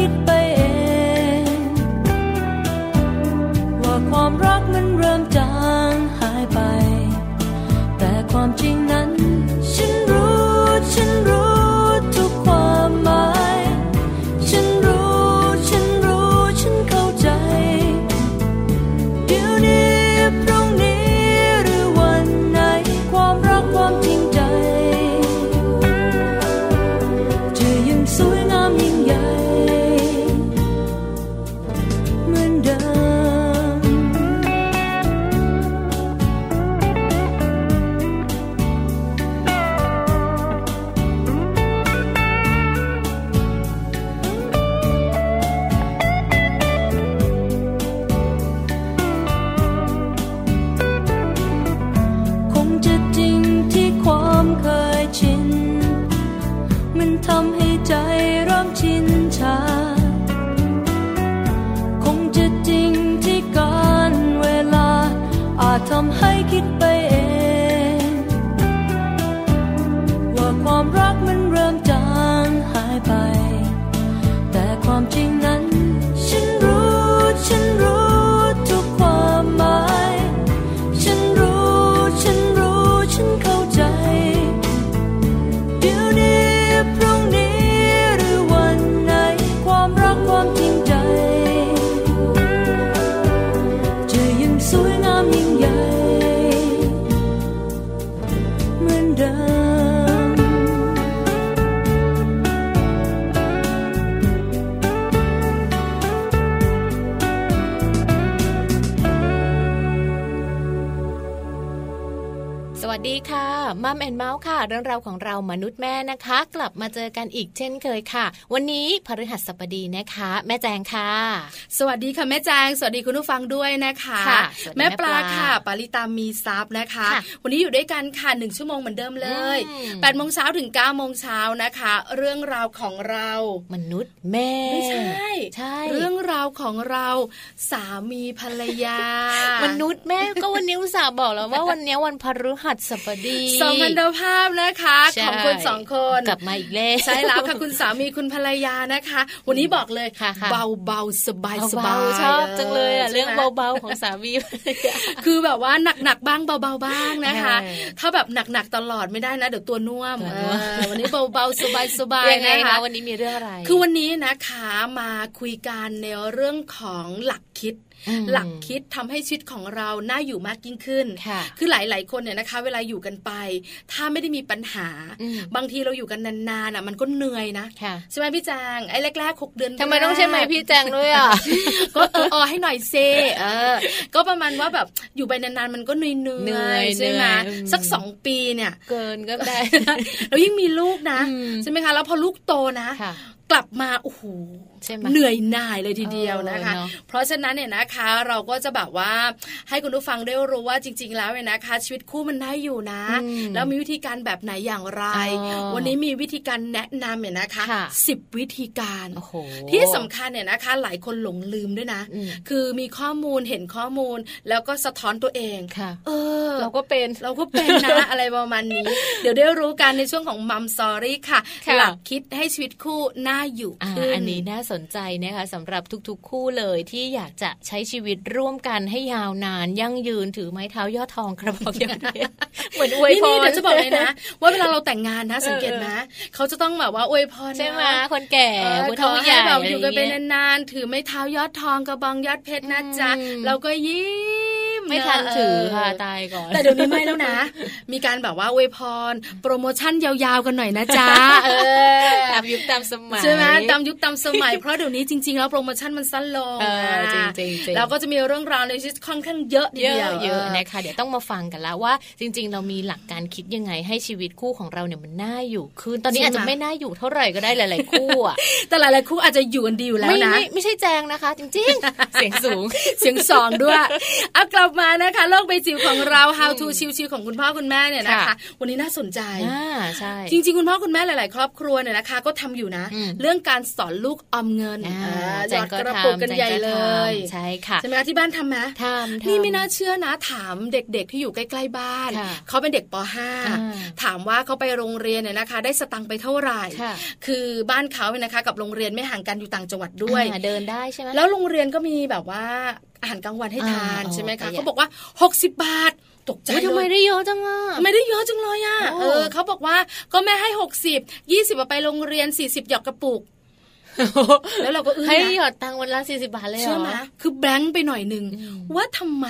มั เมาส์ค่ะเรื่องราวของเรามนุษย์แม่นะคะ กลับมาเจอกันอีกเช่นเคยค่ะ วันนี้พฤหัสบดีนะคะ แม่แจงค่ะ สวัสดีค่ะแม่แจง สวัสดีคุณผู้ฟังด้วยนะคะคะแม่ปลาค่ะ ปาริตามีซับนะคะ วันนี้อยู่ด้วยกันค่ะหนึ่งชั่วโมงเหมือนเดิมเลยแปดโมงเช้าถึงเก้าโมงเช้านะคะ เรื่องราวของเรามนุษย์แม่ไม่ใช่ใช่เรื่องราวของเราสามีภรรยามนุษย์แม่ก็วันนี้อุตส่าห์บอกแล้วว่าวันนี้วันพฤหัสสบดีสองพันธภาพนะคะของคนสองคนกลับมาอีกแล้วใช่แล้วค่ะคุณสามีคุณภรรยานะคะ วันนี้บอกเลยเบาเบาสบายสบายชอบจังเลยอะเรื่องเบาๆของสามีคือแบบว่าหนักๆบ้างเบาๆบ้างนะคะ ถ้าแบบหนักๆตลอดไม่ได้นะเดี๋ยวตัวน่วมวันนี้เบาๆสบายๆนะคะวันนี้มีเรื่องอะไร คือวันนี้นะคะมาคุยกันในเรื่องของหลักคิด หลักคิดทำให้ชีวิตของเราน่าอยู่มากยิ่งขึ้น คือหลาย ๆ คนเนี่ยนะคะ เวลาอยู่กันไป ถ้าไม่ได้มีปัญหา บางทีเราอยู่กันนานๆอะมันก็เหนื่อยนะใช่ไหมพี่แจงไอ้แรกๆหกเดือนทำไมต้องใช่ไหมพี่แจงด้วยอะก็เออให้หน่อยเซเออ ก็ประมาณว่าแบบอยู่ไปนานๆมันก็เหนื่อยๆใช่ไหมสักสองปีเนี่ย เกินก็ได้แล้วยิ่งมีลูกนะใช่ไหมคะแล้วพอลูกโตนะ กลับมาโอ้โหเหนื่อยหน่ายเลยทีเดียวนะคะ เพราะฉะนั้นเนี่ยนะคะเราก็จะแบบว่าให้คุณผู้ฟังได้รู้ว่าจริง ๆ แล้วเนี่ยนะคะ ชีวิตคู่มันได้อยู่นะ แล้วมีวิธีการแบบไหนอย่างไร วันนี้มีวิธีการแนะนำเนี่ยนะคะสิบวิธีการที่สำคัญเนี่ยนะคะ หลายคนหลงลืมด้วยนะ คือมีข้อมูลเห็นข้อมูลแล้วก็สะท้อนตัวเองเออ เราก็เป็นเราก็เป็นนะอะไรประมาณนี้ เดี๋ยวได้รู้กันในช่วงของมัมซอรี่ค่ะหลักคิดให้ชีวิตคู่น่าอยู่ขึ้นอันนี้น่าสนใจนะคะสำหรับทุกๆ คู่เลยที่อยากจะใช้ชีวิตร่วมกันให้ยาวนานยั่งยืนถือไม้เท้ายอดทองกระบอกยาเหมือนอวยพรเดี๋ยวจะบอกเลยนะ ว่าเวลาเราแต่งงานนะ สังเกตนะเขาจะต้องแบบว่าอวยพรใช่ไหมคนแก่ผู้เฒ่าใหญ่แบบอยู่กันเป็นนานๆถือไม้เท้ายอดทองกระบองยอดเพชรนะจ๊ะเราก็ยิ้มไม่ทันถือค่ะตายก่อน แต่เดี๋ยวนี้ไม่แล้วนะ มีการแบบว่าอวยพร โปรโมชั่นยาวๆกันหน่อยนะจ๊ะตามยุคตามสมัยใช่ไหมตามยุคตามสมัย เพราะเดี๋ยวนี้จริง ๆ แล้วโปรโมชั่นมันสั้นลงจริงจริงแล้วก็จะมีเรื่องราวในชีวิตค่อนข้างเยอะเยอะเยอะนะคะเดี๋ยวต้องมาฟังกันแล้วว่า จริง ๆ เรามีหลักการคิดยังไงให้ชีวิตคู่ของเราเนี่ยมันน่าอยู่ขึ้นตอนนี้อาจจะไม่น่าอยู่เท่าไหร่ก็ได้หลายๆคู่อะแต่หลายๆคู่อาจจะอยู่กันดีอยู่แล้วนะไม่ไม่ใช่แจงนะคะ จริง ๆ เสียงสูงเสียงสองด้วยเอากลับมานะคะโลกใบจิ๋วของเรา how to ชิวๆของคุณพ่อคุณแม่เนี่ยนะคะ วันนี้น่าสนใจใช่จริง ๆ คุณพ่อคุณแม่หลาย ๆ ครอบครัวเนี่ยนะคะ ก็ทำอยู่นะเรื่องการสอนลูกออมเงินหยอดกระปุกกันใหญ่เลยใช่ค่ะใช่ไหมที่บ้านทำไหมทำนี่ไม่น่าเชื่อนะถามเด็กๆที่อยู่ใกล้ๆบ้าน เขาเป็นเด็กป .5 ถามว่าเขาไปโรงเรียนเนี่ยนะคะ ได้สตังค์ไปเท่าไหร่ คือบ้านเขาเนี่ยนะคะ กับโรงเรียนไม่ห่างกันอยู่ต่างจังหวัดด้วยเดินได้ใช่ไหมแล้วโรงเรียนก็มีแบบว่าอาหารกลางวันให้ทานใช่ไหมคะเขาบอกว่า 60 บาท ตกใจเลยทำไมได้เยอะจังอะไม่ได้เยอะจังเลยอะเออเขาบอกว่าก็แม่ให้60 20ไปโรงเรียน40หยอกกระปุก แล้วเราก็ให้หยอดตังค์วันละสี่สิบาทเลยเหรอใช่ไหมคือแบงค์ไปหน่อยหนึ่งว่าทำไม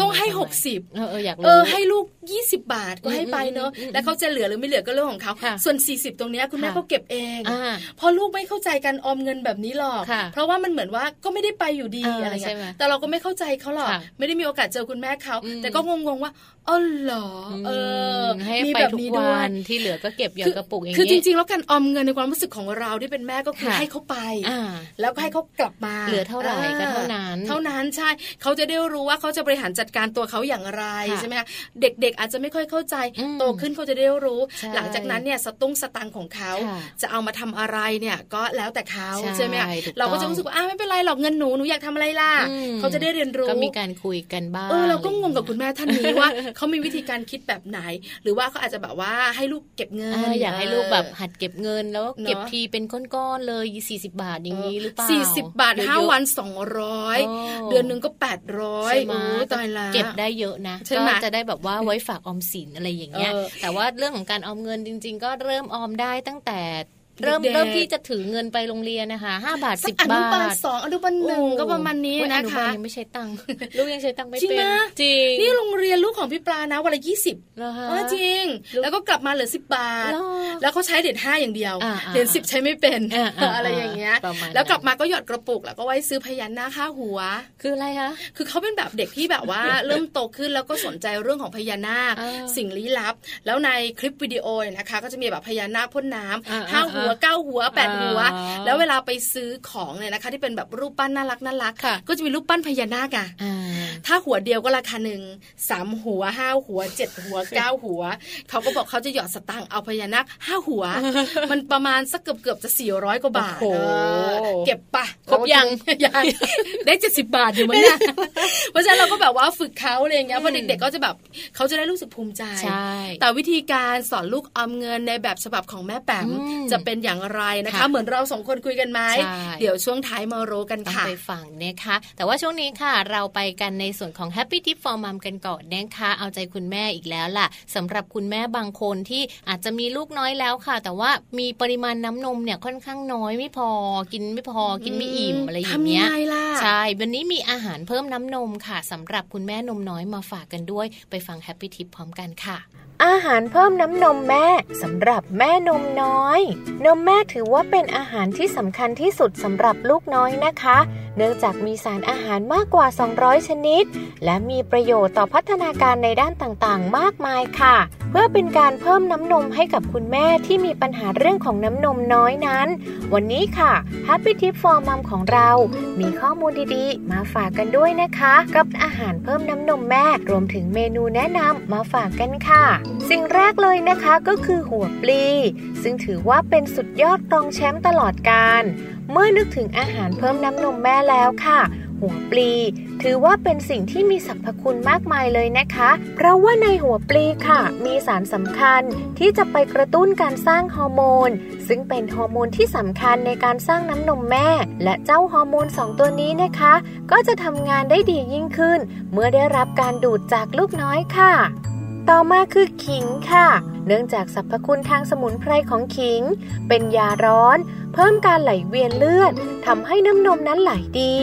ต้องให้หกสิบเอออยากเออให้ลูกยี่สิบาทก็ให้ไปเนอะแล้วเขาจะเหลือหรือไม่เหลือก็เรื่องของเขาส่วนสี่สิบตรงนี้คุณแม่ก็เก็บเองพอลูกไม่เข้าใจการออมเงินแบบนี้หรอกเพราะว่ามันเหมือนว่าก็ไม่ได้ไปอยู่ดีอะไรเงี้ยแต่เราก็ไม่เข้าใจเขาหรอกไม่ได้มีโอกาสเจอคุณแม่เขาแต่ก็งงๆว่าอ๋อเหรอเออมีแบบนี้ด้วยที่เหลือก็เก็บอย่างกระปุกอย่างนี้คือจริงๆ แล้วการออมเงินในความรู้สึกของเราที่เป็นแม่ก็คือให้เขาไปแล้วก็ให้เขากลับมาเหลือเท่าไหร่ก็เท่านั้น เท่านั้นใช่เขาจะได้รู้ว่าเขาจะบริหารจัดการตัวเขาอย่างไรใช่ไหมคะเด็กๆ อาจจะไม่ค่อยเข้าใจโตขึ้นเขาจะได้รู้ หลังจากนั้นเนี่ยสตุ้งสตังของเขาจะเอามาทำอะไรเนี่ยก็แล้วแต่เขาใช่ไหมเราก็จะรู้สึกว่าอ้าไม่เป็นไรหรอกเงินหนูหนูอยากทำอะไรล่ะเขาจะได้เรียนรู้ก็มีการคุยกันบ้างเออเราก็งงกับคุณแม่ท่านนี้ว่าเขามีวิธีการคิดแบบไหน หรือว่าเขาอาจจะแบบว่าให้ลูกเก็บเงินอยากให้ลูกแบบหัดเก็บเงินแล้วเก็บทีเป็นก้อนๆเลย 40 บาทอย่างนี้หรือเปล่าสี่สิบบาทห้าวันสองร้อยเดือนหนึ่งก็แปดร้อยโอ้ตายละเก็บได้เยอะนะก็จะได้แบบว่าไว้ฝากออมสินอะไรอย่างเงี้ยแต่ว่าเรื่องของการออมเงินจริง ๆ ก็เริ่มออมได้ตั้งแต่ เริ่มเริ่มที่จะถือเงินไปโรงเรียนนะคะห้าบาทสิบบาทอนุบาลสองอนุบาลหนึ่งก็ประมาณนี้นะคะยังไม่ใช้ตังค์ลูกยังใช้ตังค์ไม่เป็นจริงนี่โรงเรียนลูกของพี่ปลานะวันละยี่สิบจริง แล้วก็กลับมาเหลือสิบบาท แล้วเขาใช้เด็ดห้าอย่างเดียวเด็ดสิบใช้ไม่เป็นอะไรอย่างเงี้ยแล้วกลับมาก็หยอดกระปุกแล้วก็ไว้ซื้อพยันหน้าค่าหัว คืออะไรคะคือเขาเป็นแบบเด็กที่แบบว่าเริ่มโตขึ้นแล้วก็สนใจเรื่องของพญานาคสิ่งลี้ลับ แล้วในคลิปวิดีโอนะคะ ก็จะมีแบบพญานาคพ่นน้ำห้าหัวเก้าหัวแปดหัว แล้วเวลาไปซื้อของเนี่ยนะคะ ที่เป็นแบบรูปปั้นน่ารักน่ารักก็จะมีรูปปั้นพญานาคอะถ้าหัวเดียวก็ราคาหนึ่งสามหัวห้าหัวเจ็ดหัวเก้าหัวเขาก็บอกเขาจะหยอดสตางค์เอาพญานาคห้าหัว มันประมาณสักเกือบเกือบจะสี่ร้อยกว่าบาทเก็บปะครบยังยังได้เจ็ดสิบบาทอยู่มั้งเนี่ยเพราะฉะนั้นเราก็แบบว่าฝึกเขาอะไรอย่างเงี้ยเพราะเด็กๆก็จะแบบเขาจะได้รู้สึกภูมิใจแต่วิธีการสอนลูกออมเงินในแบบฉบับของแม่แปมจะเป็นอย่างไรนะคะ เหมือนเราสองคนคุยกันไหมเดี๋ยวช่วงท้ายมาโรกันค่ะไปฟังนะคะ แต่ว่าช่วงนี้ค่ะเราไปกันในส่วนของ Happy Tip for Mom กันก่อนนะคะเอาใจคุณแม่อีกแล้วล่ะสำหรับคุณแม่บางคนที่อาจจะมีลูกน้อยแล้วค่ะ แต่ว่ามีปริมาณน้ำนมเนี่ยค่อนข้างน้อยไม่พอ กินไม่พอกินไม่อิ่มอะไรอย่างเงี้ยใช่วันนี้มีอาหารเพิ่มน้ำนมค่ะสำหรับคุณแม่นมน้อยมาฝากกันด้วย ไปฟัง Happy Tip พร้อมกันค่ะอาหารเพิ่มน้ำนมแม่สำหรับแม่นมน้อยนมแม่ถือว่าเป็นอาหารที่สำคัญที่สุดสำหรับลูกน้อยนะคะ เนื่องจากมีสารอาหารมากกว่า 200 ชนิด และมีประโยชน์ต่อพัฒนาการในด้านต่างๆ มากมายค่ะ เพื่อเป็นการเพิ่มน้ำนมให้กับคุณแม่ที่มีปัญหาเรื่องของน้ำนมน้อยนั้น วันนี้ค่ะ Happy Tip for Mom ของเรา มีข้อมูลดีๆ มาฝากกันด้วยนะคะ กับอาหารเพิ่มน้ำนมแม่รวมถึงเมนูแนะนำมาฝากกันค่ะ สิ่งแรกเลยนะคะก็คือหัวปลี ซึ่งถือว่าเป็นสุดยอดรองแชมป์ตลอดการ เมื่อนึกถึงอาหารเพิ่มน้ำนมแม่แล้วค่ะ หัวปลี ถือว่าเป็นสิ่งที่มีสรรพคุณมากมายเลยนะคะ เพราะว่าในหัวปลีค่ะ มีสารสำคัญที่จะไปกระตุ้นการสร้างฮอร์โมน ซึ่งเป็นฮอร์โมนที่สำคัญในการสร้างน้ำนมแม่ และเจ้าฮอร์โมนสองตัวนี้นะคะ ก็จะทำงานได้ดียิ่งขึ้น เมื่อได้รับการดูดจากลูกน้อยค่ะ ต่อมาคือขิงค่ะ เนื่องจากสรรพคุณทางสมุนไพรของขิง เป็นยาร้อน เพิ่มการไหลเวียนเลือดทำให้น้ำนมนั้นไหลดี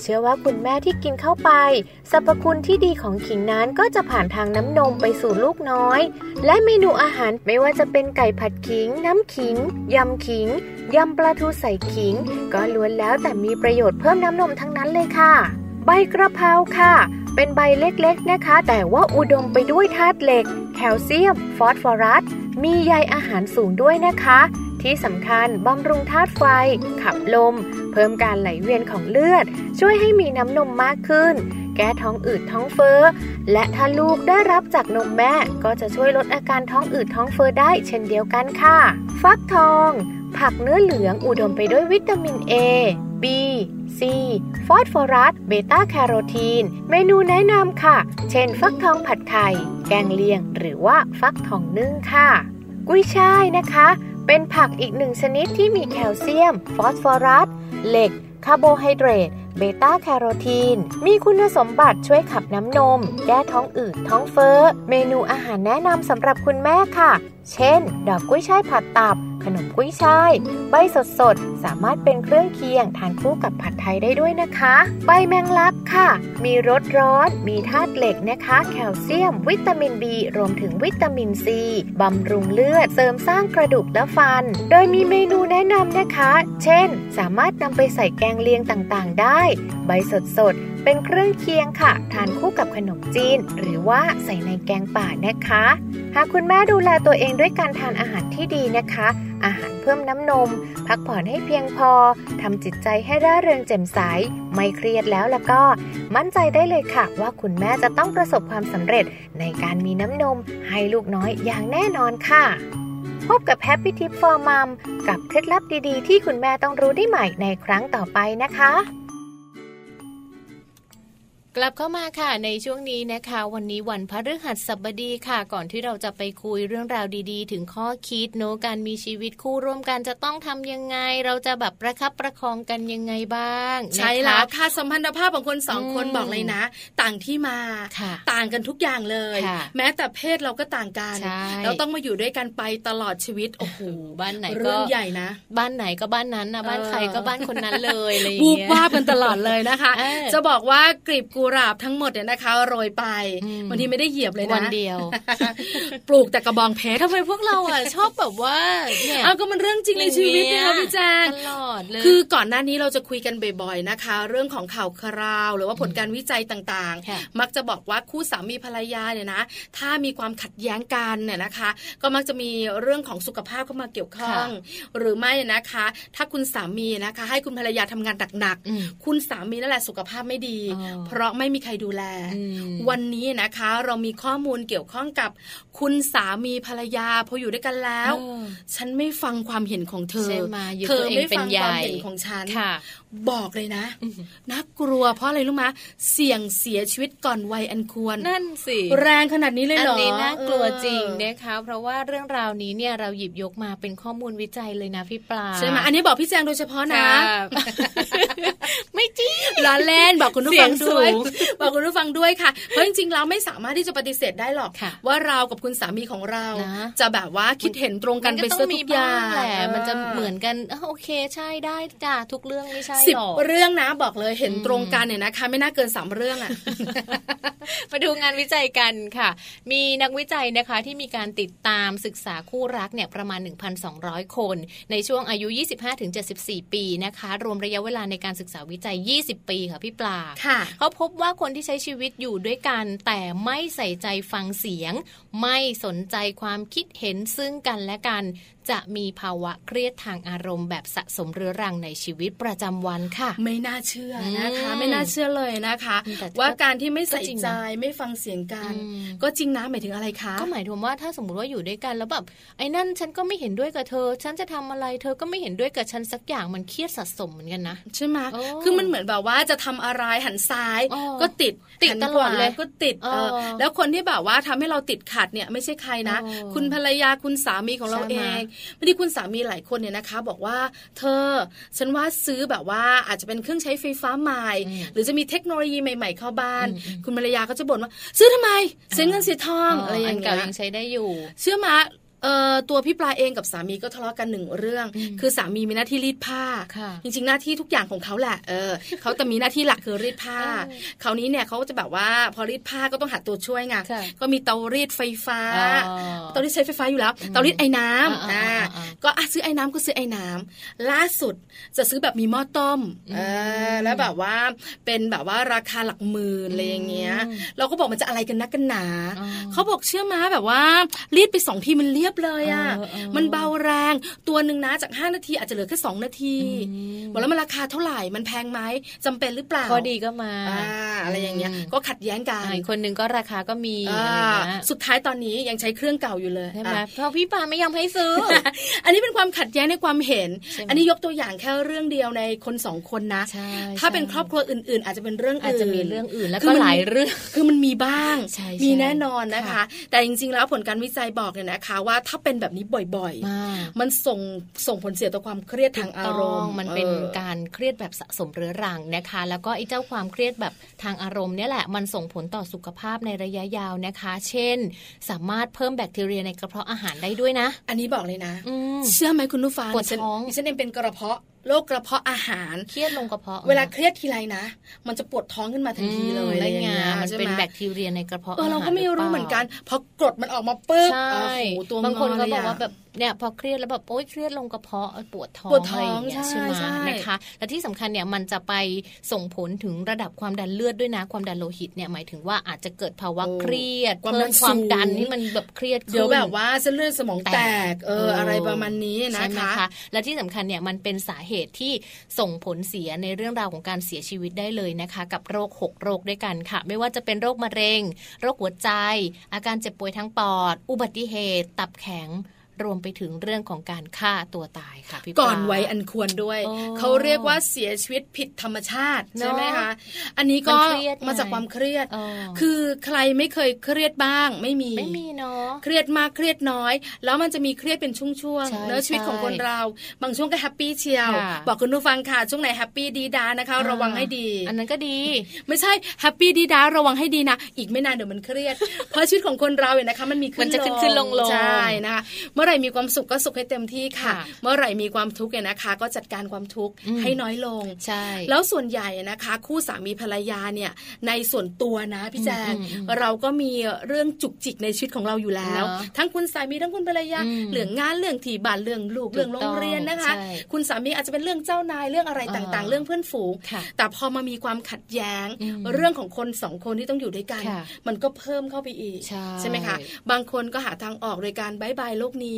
เชื่อว่าคุณแม่ที่กินเข้าไปสรรพคุณที่ดีของขิงนั้นก็จะผ่านทางน้ำนมไปสู่ลูกน้อย และเมนูอาหารไม่ว่าจะเป็นไก่ผัดขิง น้ำขิง ยำขิง ยำปลาทูใส่ขิง ก็ล้วนแล้วแต่มีประโยชน์เพิ่มน้ำนมทั้งนั้นเลยค่ะ ใบกระเพราค่ะ เป็นใบเล็กๆนะคะ แต่ว่าอุดมไปด้วยธาตุเหล็ก แคลเซียม ฟอสฟอรัส มีใยอาหารสูงด้วยนะคะ ที่สำคัญบำรุงธาตุไฟ ขับลม เพิ่มการไหลเวียนของเลือด ช่วยให้มีน้ำนมมากขึ้น แก้ท้องอืดท้องเฟ้อ และถ้าลูกได้รับจากนมแม่ ก็จะช่วยลดอาการท้องอืดท้องเฟ้อได้เช่นเดียวกันค่ะ ฟักทอง ผักเนื้อเหลืองอุดมไปด้วยวิตามิน A B C ฟอสฟอรัส เบต้าแคโรทีน เมนูแนะนำค่ะ เช่น ฟักทองผัดไข่ แกงเลียง หรือว่าฟักทองนึ่งค่ะ กุ้ยช่ายนะคะ เป็นผักอีกหนึ่งชนิดที่มีแคลเซียม ฟอสฟอรัส เหล็ก คาร์โบไฮเดรต เบต้าแคโรทีน มีคุณสมบัติช่วยขับน้ำนม แก้ท้องอืด ท้องเฟ้อ เมนูอาหารแนะนำสำหรับคุณแม่ค่ะ เช่น ดอกกุ้ยช่ายผัดตับ ขนมกุ้ยช่าย ใบสดๆสามารถเป็นเครื่องเคียงทานคู่กับผัดไทยได้ด้วยนะคะ ใบแมงลักค่ะ มีรสร้อน มีธาตุเหล็กนะคะ แคลเซียม วิตามิน B รวมถึงวิตามินซีบำรุงเลือด เสริมสร้างกระดูกและฟัน โดยมีเมนูแนะนำนะคะ เช่น สามารถนำไปใส่แกงเลียงต่างๆ ได้ ใบสดๆเป็นเครื่องเคียงค่ะ ทานคู่กับขนมจีน หรือว่าใส่ในแกงป่านะคะ หากคุณแม่ดูแลตัวเองด้วยการทานอาหารที่ดีนะคะ อาหารเพิ่มน้ำนม พักผ่อนให้เพียงพอทำจิตใจให้ร่าเริงแจ่มใส ไม่เครียดแล้วแล้วก็ มั่นใจได้เลยค่ะ ว่าคุณแม่จะต้องประสบความสำเร็จในการมีน้ำนมให้ลูกน้อยอย่างแน่นอนค่ะพบกับ Happy Tip for Mom กับเคล็ดลับดีๆ ที่คุณแม่ต้องรู้ได้ใหม่ในครั้งต่อไปนะคะ กลับเข้ามาค่ะในช่วงนี้นะคะ วันนี้วันพฤหัสบดีค่ะ ก่อนที่เราจะไปคุยเรื่องราวดีๆ ถึงข้อคิดโนการมีชีวิตคู่ร่วมกันจะต้องทำยังไง เราจะแบบประคับประคองกันยังไงบ้าง ใช่แล้วค่ะสัมพันธภาพของคนสองคนบอกเลยนะ ต่างที่มาต่างกันทุกอย่างเลย แม้แต่เพศเราก็ต่างกันเราต้องมาอยู่ด้วยกันไปตลอดชีวิตโอ้โหบ้านไหนก็เรื่องใหญ่นะ บ้านไหนก็บ้านนั้นนะบ้านใครก็บ้านคนนั้นเลยอะไรอย่างเงี้ยบูบว่ากันตลอดเลยนะคะ จะบอกว่ากรีบกุหลาบทั้งหมดเนี่ยนะคะโรยไปบางทีไม่ได้เหยียบเลยนะวันเดียว ปลูกแต่กระบองเพชรทำไมพวกเราอะชอบแบบว่าเนี่ยเอาก็มันเรื่องจริงในชีวิตนะคะพี่แจงตลอดเลยคือก่อนหน้านี้เราจะคุยกันบ่อยๆนะคะ เรื่องของข่าวคราว หรือว่าผลการวิจัยต่างๆ มักจะบอกว่าคู่สามีภรรยาเนี่ยนะถ้ามีความขัดแย้งกันเนี่ยนะคะ ก็มักจะมีเรื่องของสุขภาพเข้ามาเกี่ยวข้อง หรือไม่นะคะ ถ้าคุณสามีนะคะ ให้คุณภรรยาทำงานหนักๆคุณสามีนั่นแหละสุขภาพไม่ดี เพราะราะไม่มีใครดูแล วันนี้นะคะ เรามีข้อมูลเกี่ยวข้องกับคุณสามีภรรยาพออยู่ด้วยกันแล้ว ฉันไม่ฟังความเห็นของเธอเธอไม่ฟังความเห็นของฉันบอกเลยนะน่ากลัวเพราะอะไรรู้ไหมเสี่ยงเสียชีวิตก่อนวัยอันควรนั่นสิแรงขนาดนี้เลยเหรออันนี้น่ากลัวจริงนะคะเพราะว่าเรื่องราวนี้เนี่ยเราหยิบยกมาเป็นข้อมูลวิจัยเลยนะพี่ปลาใช่ไหมอันนี้บอกพี่แจงโดยเฉพาะนะ ไม่จริงล้อเล่นบอกคุณผู้ฟังด้วยบอกคุณผู้ฟังด้วยค่ะ เพราะจริงๆเราไม่สามารถที่จะปฏิเสธได้หรอก ว่าเรากับคุณสามีของเรา จะแบบว่าคิดเห็นตรงกันไปซะทุกอย่างแหละมันจะเหมือนกันโอเคใช่ได้จ้าทุกเรื่องไม่ใช่สิบเรื่องนะบอกเลยเห็นตรงกันเนี่ยนะคะ ไม่น่าเกินสามเรื่องอะมาดูงานวิจัยกันค่ะ มีนักวิจัยนะคะที่มีการติดตามศึกษาคู่รักเนี่ยประมาณ 1,200 คน ในช่วงอายุ 25-74 ปีนะคะ รวมระยะเวลาในการศึกษาวิจัย 20 ปีค่ะพี่ปลาเขาพบว่าคนที่ใช้ชีวิตอยู่ด้วยกัน แต่ไม่ใส่ใจฟังเสียง ไม่สนใจความคิดเห็นซึ่งกันและกัน จะมีภาวะเครียดทางอารมณ์แบบสะสมเรื้อรังในชีวิตประจำวันค่ะ ไม่น่าเชื่อนะคะ ไม่น่าเชื่อเลยนะคะ ว่าการที่ไม่ใส่ใจไม่ฟังเสียงกัน ก็จริงนะหมายถึงอะไรคะ ก็หมายถึงว่าถ้าสมมติว่าอยู่ด้วยกันแล้วแบบไอ้นั่นฉันก็ไม่เห็นด้วยกับเธอ ฉันจะทำอะไรเธอก็ไม่เห็นด้วยกับฉันสักอย่างมันเครียดสะสมเหมือนกันนะใช่ไหมคือมันเหมือนแบบว่าจะทำอะไรหันซ้ายก็ติดติดตลอดเลยก็ติดแล้วคนที่แบบว่าทำให้เราติดขัดเนี่ยไม่ใช่ใครนะ คุณภรรยาคุณสามีของเราเองไม่ได้คุณสามีหลายคนเนี่ยนะคะ บอกว่าเธอ ฉันว่าซื้อแบบว่าอาจจะเป็นเครื่องใช้ไฟฟ้าใหม่ หรือจะมีเทคโนโลยีใหม่ ๆ เข้าบ้าน คุณภรรยาก็จะบ่นว่า ซื้อทำไมเสียเงินเสียทองอะไรอย่างเงี้ยยังใช้ได้อยู่ เชื่อมา เอ่อตัวพี่ปลาเองกับสามีก็ทะเลาะกันหนึ่งเรื่อง คือสามีมีหน้าที่รีดผ้า จริง ๆ หน้าที่ทุกอย่างของเขาแหละเออเขาแต่มีหน้าที่หลักคือรีดผ้าคราวนี้เนี่ยเขาจะแบบว่าพอรีดผ้าก็ต้องหัดตัวช่วยไงก็มีเตารีดไฟฟ้าเตารีดใช้ไฟฟ้าอยู่แล้วเตารีดไอ้น้ำอ่าก็อะซื้อไอ้น้ำก็ซื้อไอ้น้ำล่าสุดจะซื้อแบบมีหม้อต้มเออแล้วแบบว่าเป็นแบบว่าราคาหลักหมื่นอะไรอย่างเงี้ย เราก็บอกมันจะอะไรกันนักกันหนาเขาบอกเชื่อมาแบบว่ารีดไปสองทีมันเรียบเลยอะมันเบาแรง ตัวหนึ่งนะจาก 5 นาทีอาจจะเหลือแค่2นาทีบอกแล้วมันราคาเท่าไหร่มันแพงไหมจำเป็นหรือเปล่าพอดีก็มาอะไรอย่างเงี้ยก็ขัดแย้งกันคนหนึ่งก็ราคาก็มีสุดท้ายตอนนี้ยังใช้เครื่องเก่าอยู่เลยใช่ไหมเพราะพี่ปาไม่ยอมให้ซื้อ อันนี้เป็นความขัดแย้งในความเห็น อันนี้ยกตัวอย่างแค่เรื่องเดียวในคนสองคนนะถ้าเป็นครอบครัวอื่น ๆ อาจจะเป็นเรื่องอื่นอาจจะมีเรื่องอื่นแล้วก็หลายเรื่องคือมันมีบ้างมีแน่นอนนะคะ แต่จริงๆแล้วผลการวิจัยบอกเนี่ยนะคะว่าถ้าเป็นแบบนี้บ่อยๆ มันส่งส่งผลเสียต่อความเครียดทางอารมณ์ มันเป็นการเครียดแบบสะสมเรื้อรังนะคะ แล้วก็ไอ้เจ้าความเครียดแบบทางอารมณ์เนี่ยแหละมันส่งผลต่อสุขภาพในระยะยาวนะคะ เช่น สามารถเพิ่มแบคทีเรียในกระเพาะอาหารได้ด้วยนะ อันนี้บอกเลยนะ เชื่อไหมคุณนุฟ้าปวดท้องดิฉันเองเป็นกระเพาะ โรคกระเพาะอาหาร เครียดลงกระเพาะ เวลาเครียดทีไรนะ มันจะปวดท้องขึ้นมาทันทีเลยอะไรเงี้ยมันเป็นแบคทีเรียในกระเพาะอาหารเราก็ไม่รู้เหมือนกันพอกรดมันออกมาปึ๊บโอ้โหตัวบางคนก็บอกว่าแบบเนี่ยพอเครียดแล้วแบบโอ๊ยเครียดลงกระเพาะปวดท้องปวดท้องใช่ไหมนะคะและที่สำคัญเนี่ยมันจะไปส่งผลถึงระดับความดันเลือดด้วยนะความดันโลหิตเนี่ยหมายถึงว่าอาจจะเกิดภาวะเครียดเพิ่มความดันที่มันแบบเครียดเดี๋ยวแบบว่าเส้นเลือดสมองแตกเอออะไรประมาณนี้นะคะ และที่สำคัญเนี่ยมันเป็นสาเหเหตุที่ส่งผลเสียในเรื่องราวของการเสียชีวิตได้เลยนะคะ กับโรค 6 โรคด้วยกันค่ะ ไม่ว่าจะเป็นโรคมะเร็ง โรคหัวใจ อาการเจ็บป่วยทั้งปอด อุบัติเหตุ ตับแข็ง รวมไปถึงเรื่องของการฆ่าตัวตายค่ะพี่ก่อนไว้อันควรด้วย เขาเรียกว่าเสียชีวิตผิดธรรมชาติใช่ไหมคะอันนี้ก็มาจากความเครียด คือใครไม่เคยเครียดบ้าง ไม่มีไม่มีเนาะเครียดมากเครียดน้อย แล้วมันจะมีเครียดเป็นช่วงๆเนื้อชีวิตของคนเรา บางช่วงก็ happy เชียว บอกคุณผู้ฟังค่ะช่วงไหน happy ดี๊ด๊านะคะ ระวังให้ดี อันนั้นก็ดี ไม่ใช่ happy ดี๊ด๊าระวังให้ดีนะ อีกไม่นานเดี๋ยวมันเครียด เพราะชีวิตของคนเราเนี่ยนะคะมันมีขึ้นลงใช่นะคะเมื่อไหร่มีความสุขก็สุขให้เต็มที่ค่ะ เมื่อไหร่มีความทุกข์เนี่ยนะคะ ก็จัดการความทุกข์ให้น้อยลงใช่แล้วส่วนใหญ่นะคะ คู่สามีภรรยาเนี่ยในส่วนตัวนะพี่แจงเราก็มีเรื่องจุกจิกในชีวิตของเราอยู่แล้ว ทั้งคุณสามีทั้งคุณภรรยาเรื่องงานเรื่องที่บ้านเรื่องลูกเรื่องโรงเรียนนะคะ คุณสามีอาจจะเป็นเรื่องเจ้านายเรื่องอะไรต่างๆ เรื่องเพื่อนฝูง แต่พอมามีความขัดแย้ง เรื่องของคนสองคนที่ต้องอยู่ด้วยกัน มันก็เพิ่มเข้าไปอีกใช่ไหมคะบางคนก็หาทางออกโดยการ bye bye โลกนี้นี้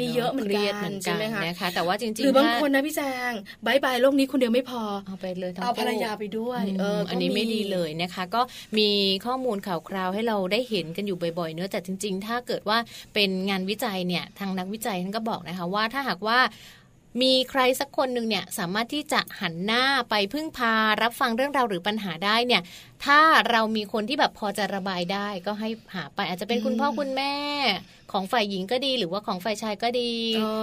มีเยอะเหมือนกันใช่ไหมคะนะคะ แต่ว่าจริงๆหรือบางคนนะพี่แจง bye bye โลกนี้คนเดียวไม่พอเอาไปเลยเอาภรรยาไปด้วยเอออันนี้ไม่ดีเลยนะคะ ก็มีข้อมูลข่าวคราวให้เราได้เห็นกันอยู่บ่อยๆ เนื้อแต่จริง ๆ ถ้าเกิดว่าเป็นงานวิจัยเนี่ยทางนักวิจัยท่านก็บอกนะคะว่าถ้าหากว่ามีใครสักคนหนึ่งเนี่ยสามารถที่จะหันหน้าไปพึ่งพารับฟังเรื่องราวหรือปัญหาได้เนี่ย ถ้าเรามีคนที่แบบพอจะระบายได้ก็ให้หาไป อาจจะเป็นคุณพ่อคุณแม่ ของฝ่ายหญิงก็ดีหรือว่าของฝ่ายชายก็ดี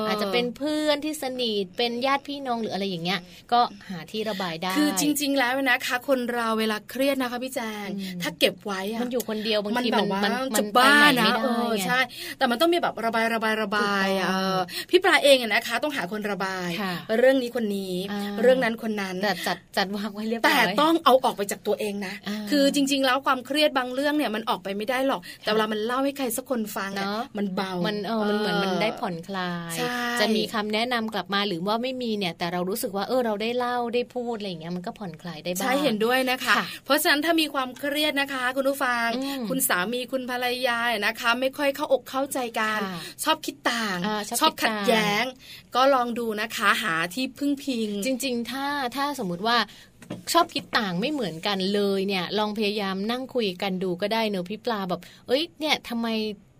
อาจจะเป็นเพื่อนที่สนิทเป็นญาติพี่น้องหรืออะไรอย่างเงี้ย ก็หาที่ระบายได้ คือจริง ๆ แล้วนะคะ คนเราเวลาเครียดนะคะพี่แจงถ้าเก็บไว้อะมันอยู่คนเดียวบางทีมันมันจะบ้านะเออใช่ แต่มันต้องมีแบบระบายระบายระบายอะพี่ปลาเองนะคะ ต้องหาคนระบาย เรื่องนี้คนนี้ เรื่องนั้นคนนั้นแต่จัดจัดวางไว้เรียบร้อยแต่ต้องเอาออกไปจากตัวเองนะคือจริง ๆ แล้วความเครียดบางเรื่องเนี่ยมันออกไปไม่ได้หรอก แต่เวลามันเล่าให้ใครสักคนฟังมันเบา มันเออมันเหมือนมันได้ผ่อนคลาย จะมีคำแนะนำกลับมาหรือว่าไม่มีเนี่ย แต่เรารู้สึกว่าเออเราได้เล่าได้พูดอะไรอย่างเงี้ยมันก็ผ่อนคลายได้บ้างใช่เห็นด้วยนะคะ เพราะฉะนั้นถ้ามีความเครียดนะคะ คุณผู้ฟัง คุณสามีคุณภรรยานะคะ ไม่ค่อยเข้าอกเข้าใจกันชอบคิดต่างชอบขัดแย้ง ก็ลองดูนะคะหาที่พึ่งพิง จริง ๆ ถ้าถ้าสมมุติว่า ชอบคิดต่างไม่เหมือนกันเลยเนี่ย ลองพยายามนั่งคุยกันดูก็ได้เนอะพี่ปลาแบบ เอ้ยเนี่ยทำไม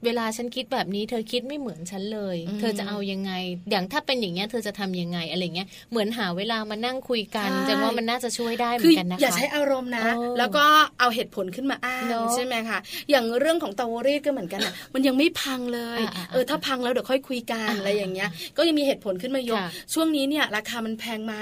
เวลาฉันคิดแบบนี้ เธอคิดไม่เหมือนฉันเลย เธอจะเอายังไง อย่างถ้าเป็นอย่างเงี้ยเธอจะทำยังไงอะไรเงี้ยเหมือนหาเวลามานั่งคุยกันจังว่ามันน่าจะช่วยได้เหมือนกันนะคะอย่าใช้อารมณ์นะ แล้วก็เอาเหตุผลขึ้นมาอ้างใช่ไหมคะอย่างเรื่องของเตารีดก็เหมือนกันอะมันยังไม่พังเลย เออถ้าพังแล้วเดี๋ยวค่อยคุยกันอะไรอย่างเงี้ย ก็ยังมีเหตุผลขึ้นมายก ช่วงนี้เนี่ยราคามันแพงไหม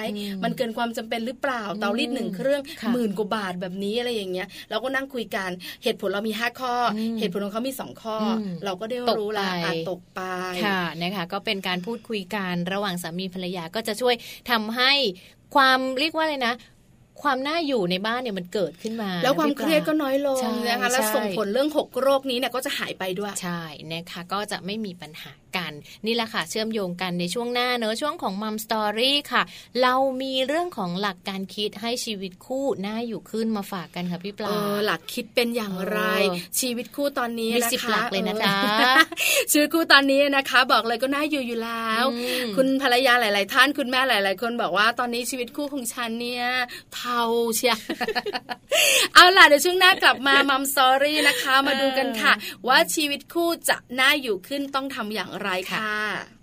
มันเกินความจำเป็นหรือเปล่าเตารีดหนึ่งเครื่องหมื่นกว่าบาทแบบนี้อะไรอย่างเงี้ยเราก็นั่งคุยกันเหตุผลเรามีห้าข้อ เหตุผลของเขามีสองข้อเราก็ได้รู้ละตกไปค่ะนะคะ ก็เป็นการพูดคุยกันระหว่างสามีภรรยาก็จะช่วยทำให้ความเรียกว่าอะไรนะความน่าอยู่ในบ้านเนี่ยมันเกิดขึ้นมา แล้วความเครียดก็น้อยลงนะคะแล้วส่งผลเรื่องหกโรคนี้เนี่ยก็จะหายไปด้วยใช่นะคะก็จะไม่มีปัญหา กัน นี่แหละค่ะ เชื่อมโยงกันในช่วงหน้าเนอะช่วงของมัมสตอรี่ค่ะ เรามีเรื่องของหลักการคิดให้ชีวิตคู่น่าอยู่ขึ้นมาฝากกันค่ะพี่ปลาหลักคิดเป็นอย่างไร ชีวิตคู่ตอนนี้นะคะมีสิบหลักเลยนะจ๊ะชีวิตคู่ตอนนี้นะคะ บอกเลยก็น่าอยู่อยู่แล้ว คุณภรรยาหลาย ๆ ท่านคุณแม่หลาย ๆ คนบอกว่าตอนนี้ชีวิตคู่ของฉันเนี่ยเทาเชียเอาล่ะเดี๋ยวช่วงหน้ากลับมามัมสตอรี่นะคะ มาดูกันค่ะ ว่าชีวิตคู่จะน่าอยู่ขึ้นต้องทำอย่างไรค่ะ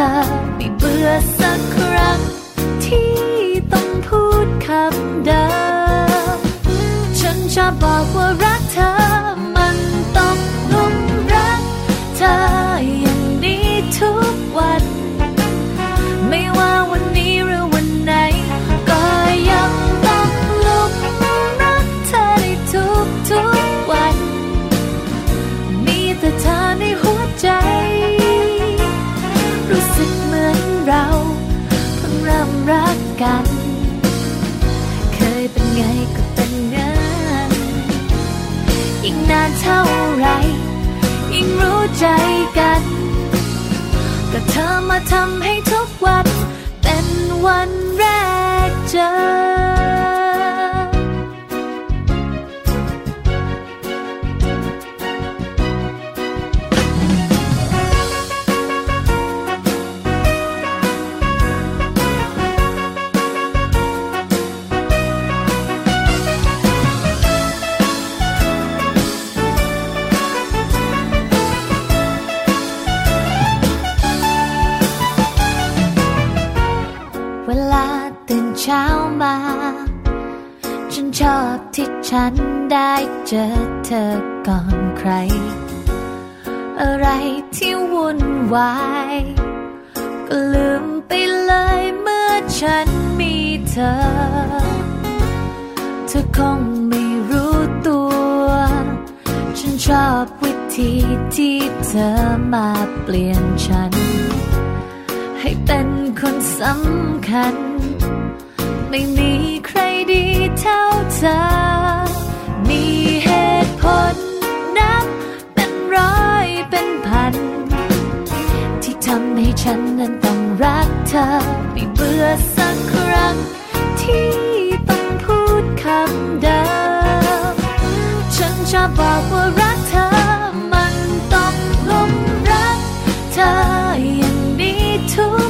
รัก เท่าไร ยิ่งรู้ใจกัน ก็เธอมาทำให้ทุกวัน เป็นวันแรกเจอ เจอเธอก่อนใคร อะไรที่วุ่นวายก็ลืมไปเลยเมื่อฉันมีเธอ เธอคงไม่รู้ตัว ฉันชอบวิธีที่เธอมาเปลี่ยนฉัน ให้เป็นคนสำคัญ ไม่มีใครดีเท่าเธอ เหตุผลนับเป็นร้อยเป็นพัน ที่ทำให้ฉันนั้นต้องรักเธอไม่เบื่อสักครั้ง ที่ต้องพูดคำเดิม ฉันชอบบอกว่ารักเธอ มันต้องลงรักเธออย่างนี้ทุก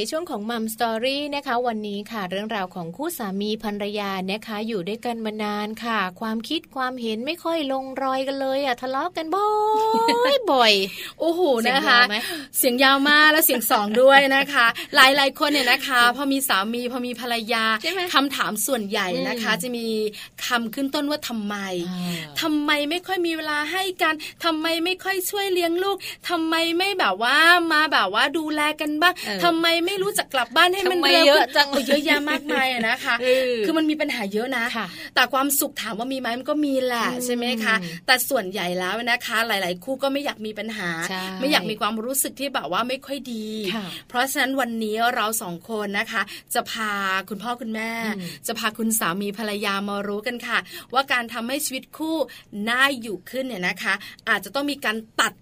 ในช่วงของมัมสตอรี่นะคะวันนี้ค่ะ เรื่องราวของคู่สามีภรรยานะคะอยู่ด้วยกันมานานค่ะ ความคิดความเห็นไม่ค่อยลงรอยกันเลยอะทะเลาะกันบ่อยบ่อยโอ้โหเสียงนะคะยาวไหมเสียงยาวมากและเสียงสองด้วยนะคะ หลายหลายๆคนเนี่ยนะคะ พอมีสามีพอมีภรรยาใช่ไหมคำถามส่วนใหญ่นะคะอืมจะมีคำขึ้นต้นว่าทำไมอ่าทำไมไม่ค่อยมีเวลาให้กันทำไมไม่ค่อยช่วยเลี้ยงลูกทำไมไม่แบบว่ามาแบบว่าดูแลกันบ้างเออทำไมไม่รู้จักกลับบ้านให้มันทำไมเร็วเยอะจังโเยอะแยะมากมายอะนะคะเออคือมันมีปัญหาเยอะนะค่ะแต่ความสุขถามว่ามีไหมมันก็มีแหละอืมใช่ไหมคะ แต่ส่วนใหญ่แล้วนะคะ หลาย ๆ คู่ก็ไม่อยากมีปัญหาใช่ไม่อยากมีความรู้สึกที่แบบว่าไม่ค่อยดีค่ะเพราะฉะนั้นวันนี้เราสองคนนะคะ จะพาคุณพ่อคุณแม่อืมจะพาคุณสามีภรรยามารู้กันค่ะ ว่าการทำให้ชีวิตคู่น่าอยู่ขึ้นเนี่ยนะคะ อาจจะต้องมีการตัด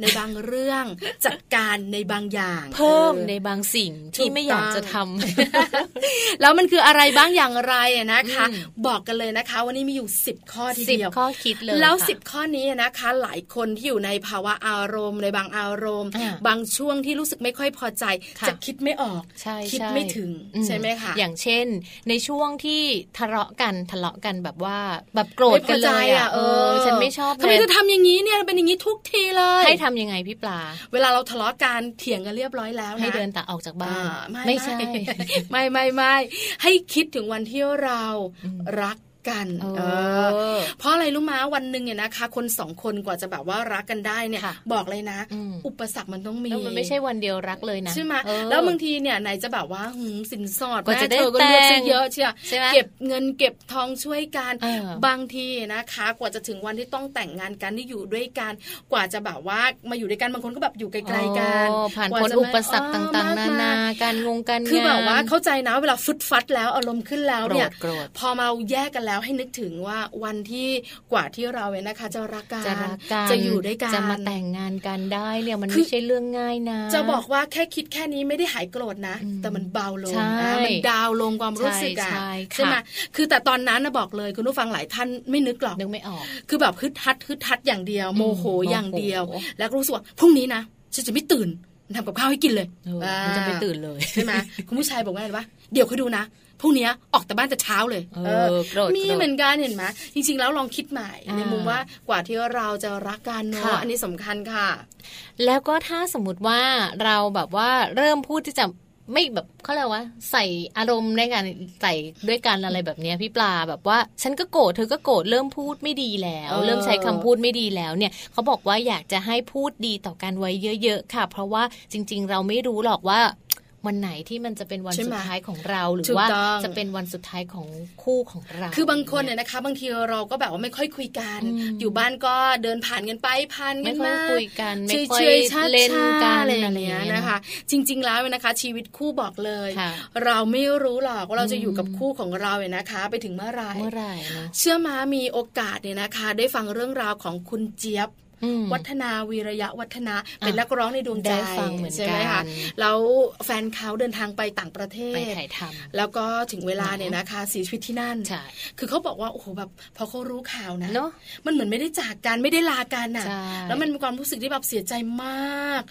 ในบางเรื่อง จัดการในบางอย่าง เพิ่มออในบางสิ่งถูที่กไม่อยากต้องจะทำแล้วมันคืออะไรบ้างอย่างไรอะนะคะอืมบอกกันเลยนะคะ วันนี้มีอยู่ 10 ข้อทีสิบเดียวข้อคิดเลยแล้วค่ะสิบข้อนี้นะคะ หลายคนที่อยู่ในภาวะอารมณ์ ในบางอารมณ์อ่าบางช่วงที่รู้สึกไม่ค่อยพอใจค่ะจะคิดไม่ออกใช่คิดใช่ไม่ถึงอืใช่ไหมคะอย่างเช่น ในช่วงที่ทะเลาะกันทะเลาะกันแบบว่าแบบโกรธกันเลยอะเออฉันไม่ชอบทำไมเลยเธอทำอย่างนี้เนี่ยเป็นอย่างนี้ทุกทีเลยให้ทำยังไงพี่ปลา เวลาเราทะเลาะกันเถียงกันเรียบร้อยแล้วนะให้เดินตาออกจากบ้าอ่านไม่ไม่ใช่ ไม่ไม่ไม่ให้คิดถึงวันที่เราอืมรัก กันเออเออเพราะอะไรรู้มาวันหนึ่งเนี่ยนะคะ คนสองคนกว่าจะแบบว่ารักกันได้เนี่ยค่ะบอกเลยนะอืมอุปสรรคมันต้องมีแล้วมันไม่ใช่วันเดียวรักเลยนะใช่ไหมเออแล้วบางทีเนี่ยไหนจะแบบว่าหืมสินสอดกว่าจะแม่เธอก็ได้เลือกซะแต่งเยอะเชียวใช่ไหมเก็บเงินเก็บทองช่วยกันเออบางทีนะคะ กว่าจะถึงวันที่ต้องแต่งงานกันที่อยู่ด้วยกันกว่าจะแบบว่ามาอยู่ด้วยกันบางคนก็แบบอยู่ไกลๆกันโอ้ผ่านกว่าพ้นจะอุปสรรคเออต่างๆมนากมนาการงงการงานคือแบบว่าเข้าใจนะเวลาฟึดฟัดแล้วอารมณ์ขึ้นแล้วโกรเนี่ยธโกรธพอมาแยกกันแล้วให้นึกถึงว่าวันที่กว่าที่เราเนี่ยนะคะ จะรักกันจะรักกันจะอยู่ด้วยกันจะมาแต่งงานกันได้เนี่ยมันคือไม่ใช่เรื่องง่ายนะ จะบอกว่าแค่คิดแค่นี้ไม่ได้หายโกรธนะอืมแต่มันเบาลงใช่นะมันดาวลงความรู้สึกอะใช่ใช่ค่ะใช่ไหมคือแต่ตอนนั้นนะบอกเลยคุณผู้ฟังหลายท่านไม่นึกหรอกนึกไม่ออก คือแบบฮึดฮัดฮึดฮัดอย่างเดียว โมโหโมโหอย่างเดียว แล้วก็รู้สึกว่าพรุ่งนี้นะฉันจะไม่ตื่น ทำกับข้าวให้กินเลยเออมันจะไม่ตื่นเลยใช่ไหมคุณผู้ชายบอกว่าอะไรวะเดี๋ยวค่อยดูนะพรุ่งนี้ออกแต่บ้านแต่เช้าเลยเออโกรธมีโกรธเหมือนกันเห็นไหมจริง ๆ แล้วลองคิดใหม่อ่าในมุมว่ากว่าที่เราจะรักกันเนาะค่ะอันนี้สำคัญค่ะ แล้วก็ถ้าสมมติว่าเราแบบว่าเริ่มพูดที่จะ ไม่แบบเขาเรียกว่า ใส่อารมณ์ในการใส่ด้วยกันอะไรแบบนี้พี่ปลาแบบว่า ฉันก็โกรธเธอก็โกรธเริ่มพูดไม่ดีแล้ว เริ่มใช้คำพูดไม่ดีแล้วเนี่ยเขาบอกว่าอยากจะให้พูดดีต่อกันไว้เยอะ ๆ ค่ะ เพราะว่าจริง ๆ เราไม่รู้หรอกว่า วันไหนที่มันจะเป็นวันสุดท้ายของเราหรือว่าจะเป็นวันสุดท้ายของคู่ของเรา คือบางคนเนี่ยนะคะ บางทีเราก็แบบว่าไม่ค่อยคุยกัน อยู่บ้านก็เดินผ่านกันไปผ่านกันมาคุยกันไม่ค่อยเล่นกันอะไรอย่างเงี้ยนะคะ จริง ๆ แล้วนะคะ ชีวิตคู่บอกเลย เราไม่รู้หรอกว่าเราจะอยู่กับคู่ของเราเนี่ยนะคะ ไปถึงเมื่อไหร่เมื่อไหร่เชื่อมามีโอกาสเนี่ยนะคะ ได้ฟังเรื่องราวของคุณเจี๊ยบ วัฒนาวีระยะวัฒนาเป็นนักร้องในดวงใจใช่ไหมคะแล้วแฟนเขาเดินทางไปต่างประเทศไปถ่ายทำแล้วก็ถึงเวลาเนี่ยนะคะเสียชีวิตที่นั่น คือเขาบอกว่าโอ้โหแบบพอเขารู้ข่าวนะมันเหมือนไม่ได้จากกันไม่ได้ลากันอะแล้วมันมีความรู้สึกที่แบบเสียใจมาก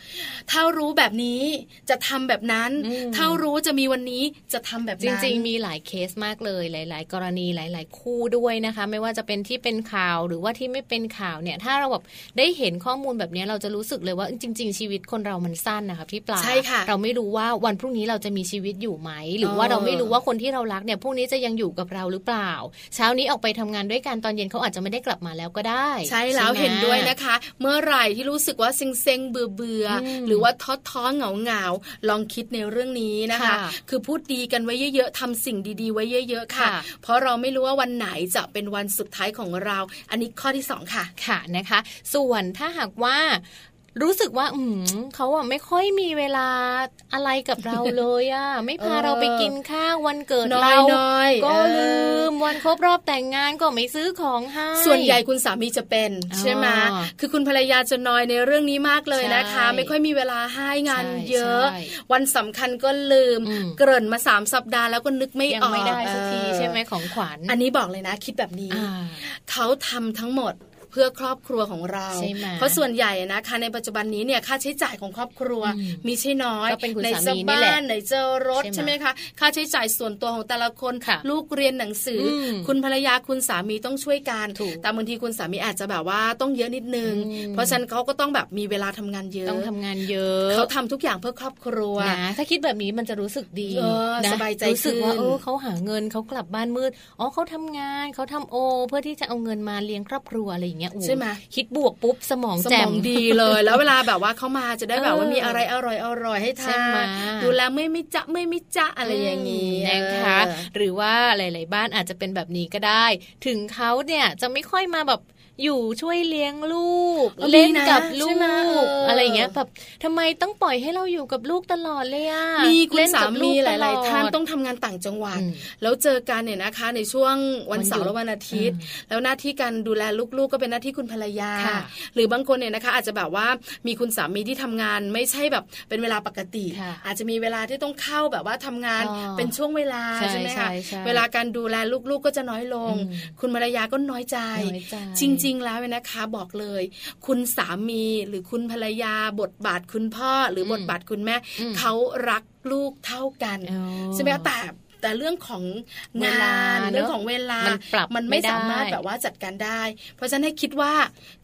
ถ้ารู้แบบนี้จะทำแบบนั้น ถ้ารู้จะมีวันนี้จะทำแบบนั้น จริง ๆ มีหลายเคสมากเลย หลาย ๆ กรณีหลาย ๆ คู่ด้วยนะคะ ไม่ว่าจะเป็นที่เป็นข่าวหรือว่าที่ไม่เป็นข่าวเนี่ย ถ้าเราแบบได้เห็นข้อมูลแบบนี้เราจะรู้สึกเลยว่าจริง ๆ ชีวิตคนเรามันสั้นนะคะพี่ปลาใช่ค่ะ เราไม่รู้ว่าวันพรุ่งนี้เราจะมีชีวิตอยู่ไหม หรือว่าเราไม่รู้ว่าคนที่เรารักเนี่ยพรุ่งนี้จะยังอยู่กับเราหรือเปล่า เช้านี้ออกไปทำงานด้วยกันตอนเย็นเขาอาจจะไม่ได้กลับมาแล้วก็ได้ ใช่แล้วเห็นด้วยนะคะ เมื่อไหร่ที่รู้สึกว่าเซ็งเซ็งเบื่อเบื่อหรือว่าท้อท้อเหงาเหงาลองคิดในเรื่องนี้นะคะ คือพูดดีกันไว้เยอะๆทำสิ่งดีๆ ไว้เยอะ ๆ ค่ะ เพราะเราไม่รู้ว่าวันไหนจะเป็นวันสุดท้ายของเรา อันนี้ข้อที่ 2 ค่ะค่ะนะคะ ส่วนถ้าหากว่ารู้สึกว่าอืมเขาอะไม่ค่อยมีเวลาอะไรกับเราเลยอะไม่พาเราไปกินข้าววันเกิดเราก็ลืมวันครบรอบแต่งงานก็ไม่ซื้อของให้ส่วนใหญ่คุณสามีจะเป็นใช่ไหมคือคุณภรรยาจะน้อยในเรื่องนี้มากเลยนะคะ ไม่ค่อยมีเวลาให้งานเยอะ วันสำคัญก็ลืม เกริ่นมาสามสัปดาห์แล้วก็นึกไม่ออกไม่ได้สักทีใช่ไหมของขวัญอันนี้บอกเลยนะ คิดแบบนี้เขาทำทั้งหมด พื่อครอบครัวของเราเพราะส่วนใหญ่นะคะในปัจจุบันนี้เนี่ยค่าใช้จ่ายของครอบครัวมีใช่น้อยในเจอบ้านในเจอรถใช่ไหมคะค่าใช้จ่ายส่วนตัวของแต่ละคนลูกเรียนหนังสือ คุณภรรยาคุณสามีต้องช่วยกันแต่บางทีคุณสามีอาจจะแบบว่าต้องเยอะนิดนึง เพราะฉะนั้นเขาก็ต้องแบบมีเวลาทำงานเยอะต้องทำงานเยอะเขาทำทุกอย่างเพื่อครอบครัวนะถ้าคิดแบบนี้มันจะรู้สึกดีนะสบายใจรู้สึกว่าเออเขาหาเงินเขากลับบ้านมืดอ๋อเขาทำงานเขาทำโอ เพื่อที่จะเอาเงินมาเลี้ยงครอบครัวอะไรอย่างเงี้ยใช่ไหมคิดดบวกปุ๊บสมองแจ่มดีเลย แล้วเวลาแบบว่าเขามาจะได้แบบว่ามีอะไรอร่อยอร่อยให้ทานดูแลไม่ไม่จะไม่ไม่จะอะไรอย่างนี้นะคะหรือว่าหลาย ๆ บ้านอาจจะเป็นแบบนี้ก็ได้ ถึงเขาเนี่ยจะไม่ค่อยมาแบบ อยู่ช่วยเลี้ยงลูก เล่นกับลูกอะไรเงี้ยแบบทำไมต้องปล่อยให้เราอยู่กับลูกตลอดเลยอะมีคุณสามีหลาย ๆ ท่านต้องทำงานต่างจังหวัด แล้วเจอกันเนี่ยนะคะ ในช่วงวันเสาร์และวันอาทิตย์ แล้วหน้าที่การดูแลลูก ๆ ก็เป็นหน้าที่คุณภรรยา หรือบางคนเนี่ยนะคะ อาจจะแบบว่ามีคุณสามีที่ทำงานไม่ใช่แบบเป็นเวลาปกติ อาจจะมีเวลาที่ต้องเข้าแบบว่าทำงานเป็นช่วงเวลาใช่ไหมคะเวลาการดูแลลูก ๆ ก็จะน้อยลง คุณภรรยาก็น้อยใจ จริงๆ แล้วนะคะบอกเลย คุณสามีหรือคุณภรรยา บทบาทคุณพ่อหรือบทบาทคุณแม่เขารักลูกเท่ากันใช่ไหมแต่แต่เรื่องของงานเรื่องของเวลา มันไม่สามารถแบบว่าจัดการได้ เพราะฉะนั้นให้คิดว่า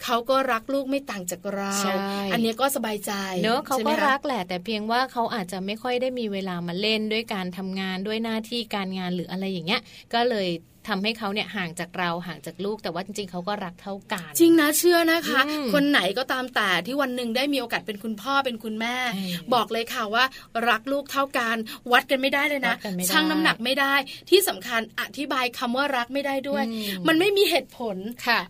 เขาก็รักลูกไม่ต่างจากเรา อันนี้ก็สบายใจเนอะเขาก็รักแหละ แต่เพียงว่าเขาอาจจะไม่ค่อยได้มีเวลามาเล่นด้วยการทำงานด้วยหน้าที่การงานหรืออะไรอย่างเงี้ย ก็เลย ทำให้เขาเนี่ยห่างจากเราห่างจากลูก แต่ว่าจริง ๆเขาก็รักเท่ากัน จริงนะเชื่อนะคะ คนไหนก็ตามแต่ที่วันหนึ่งได้มีโอกาสเป็นคุณพ่อเป็นคุณแม่ บอกเลยค่ะว่า รักลูกเท่ากัน วัดกันไม่ได้เลยนะช่างน้ำหนักไม่ได้ ที่สำคัญอธิบายคำว่ารักไม่ได้ด้วย มันไม่มีเหตุผล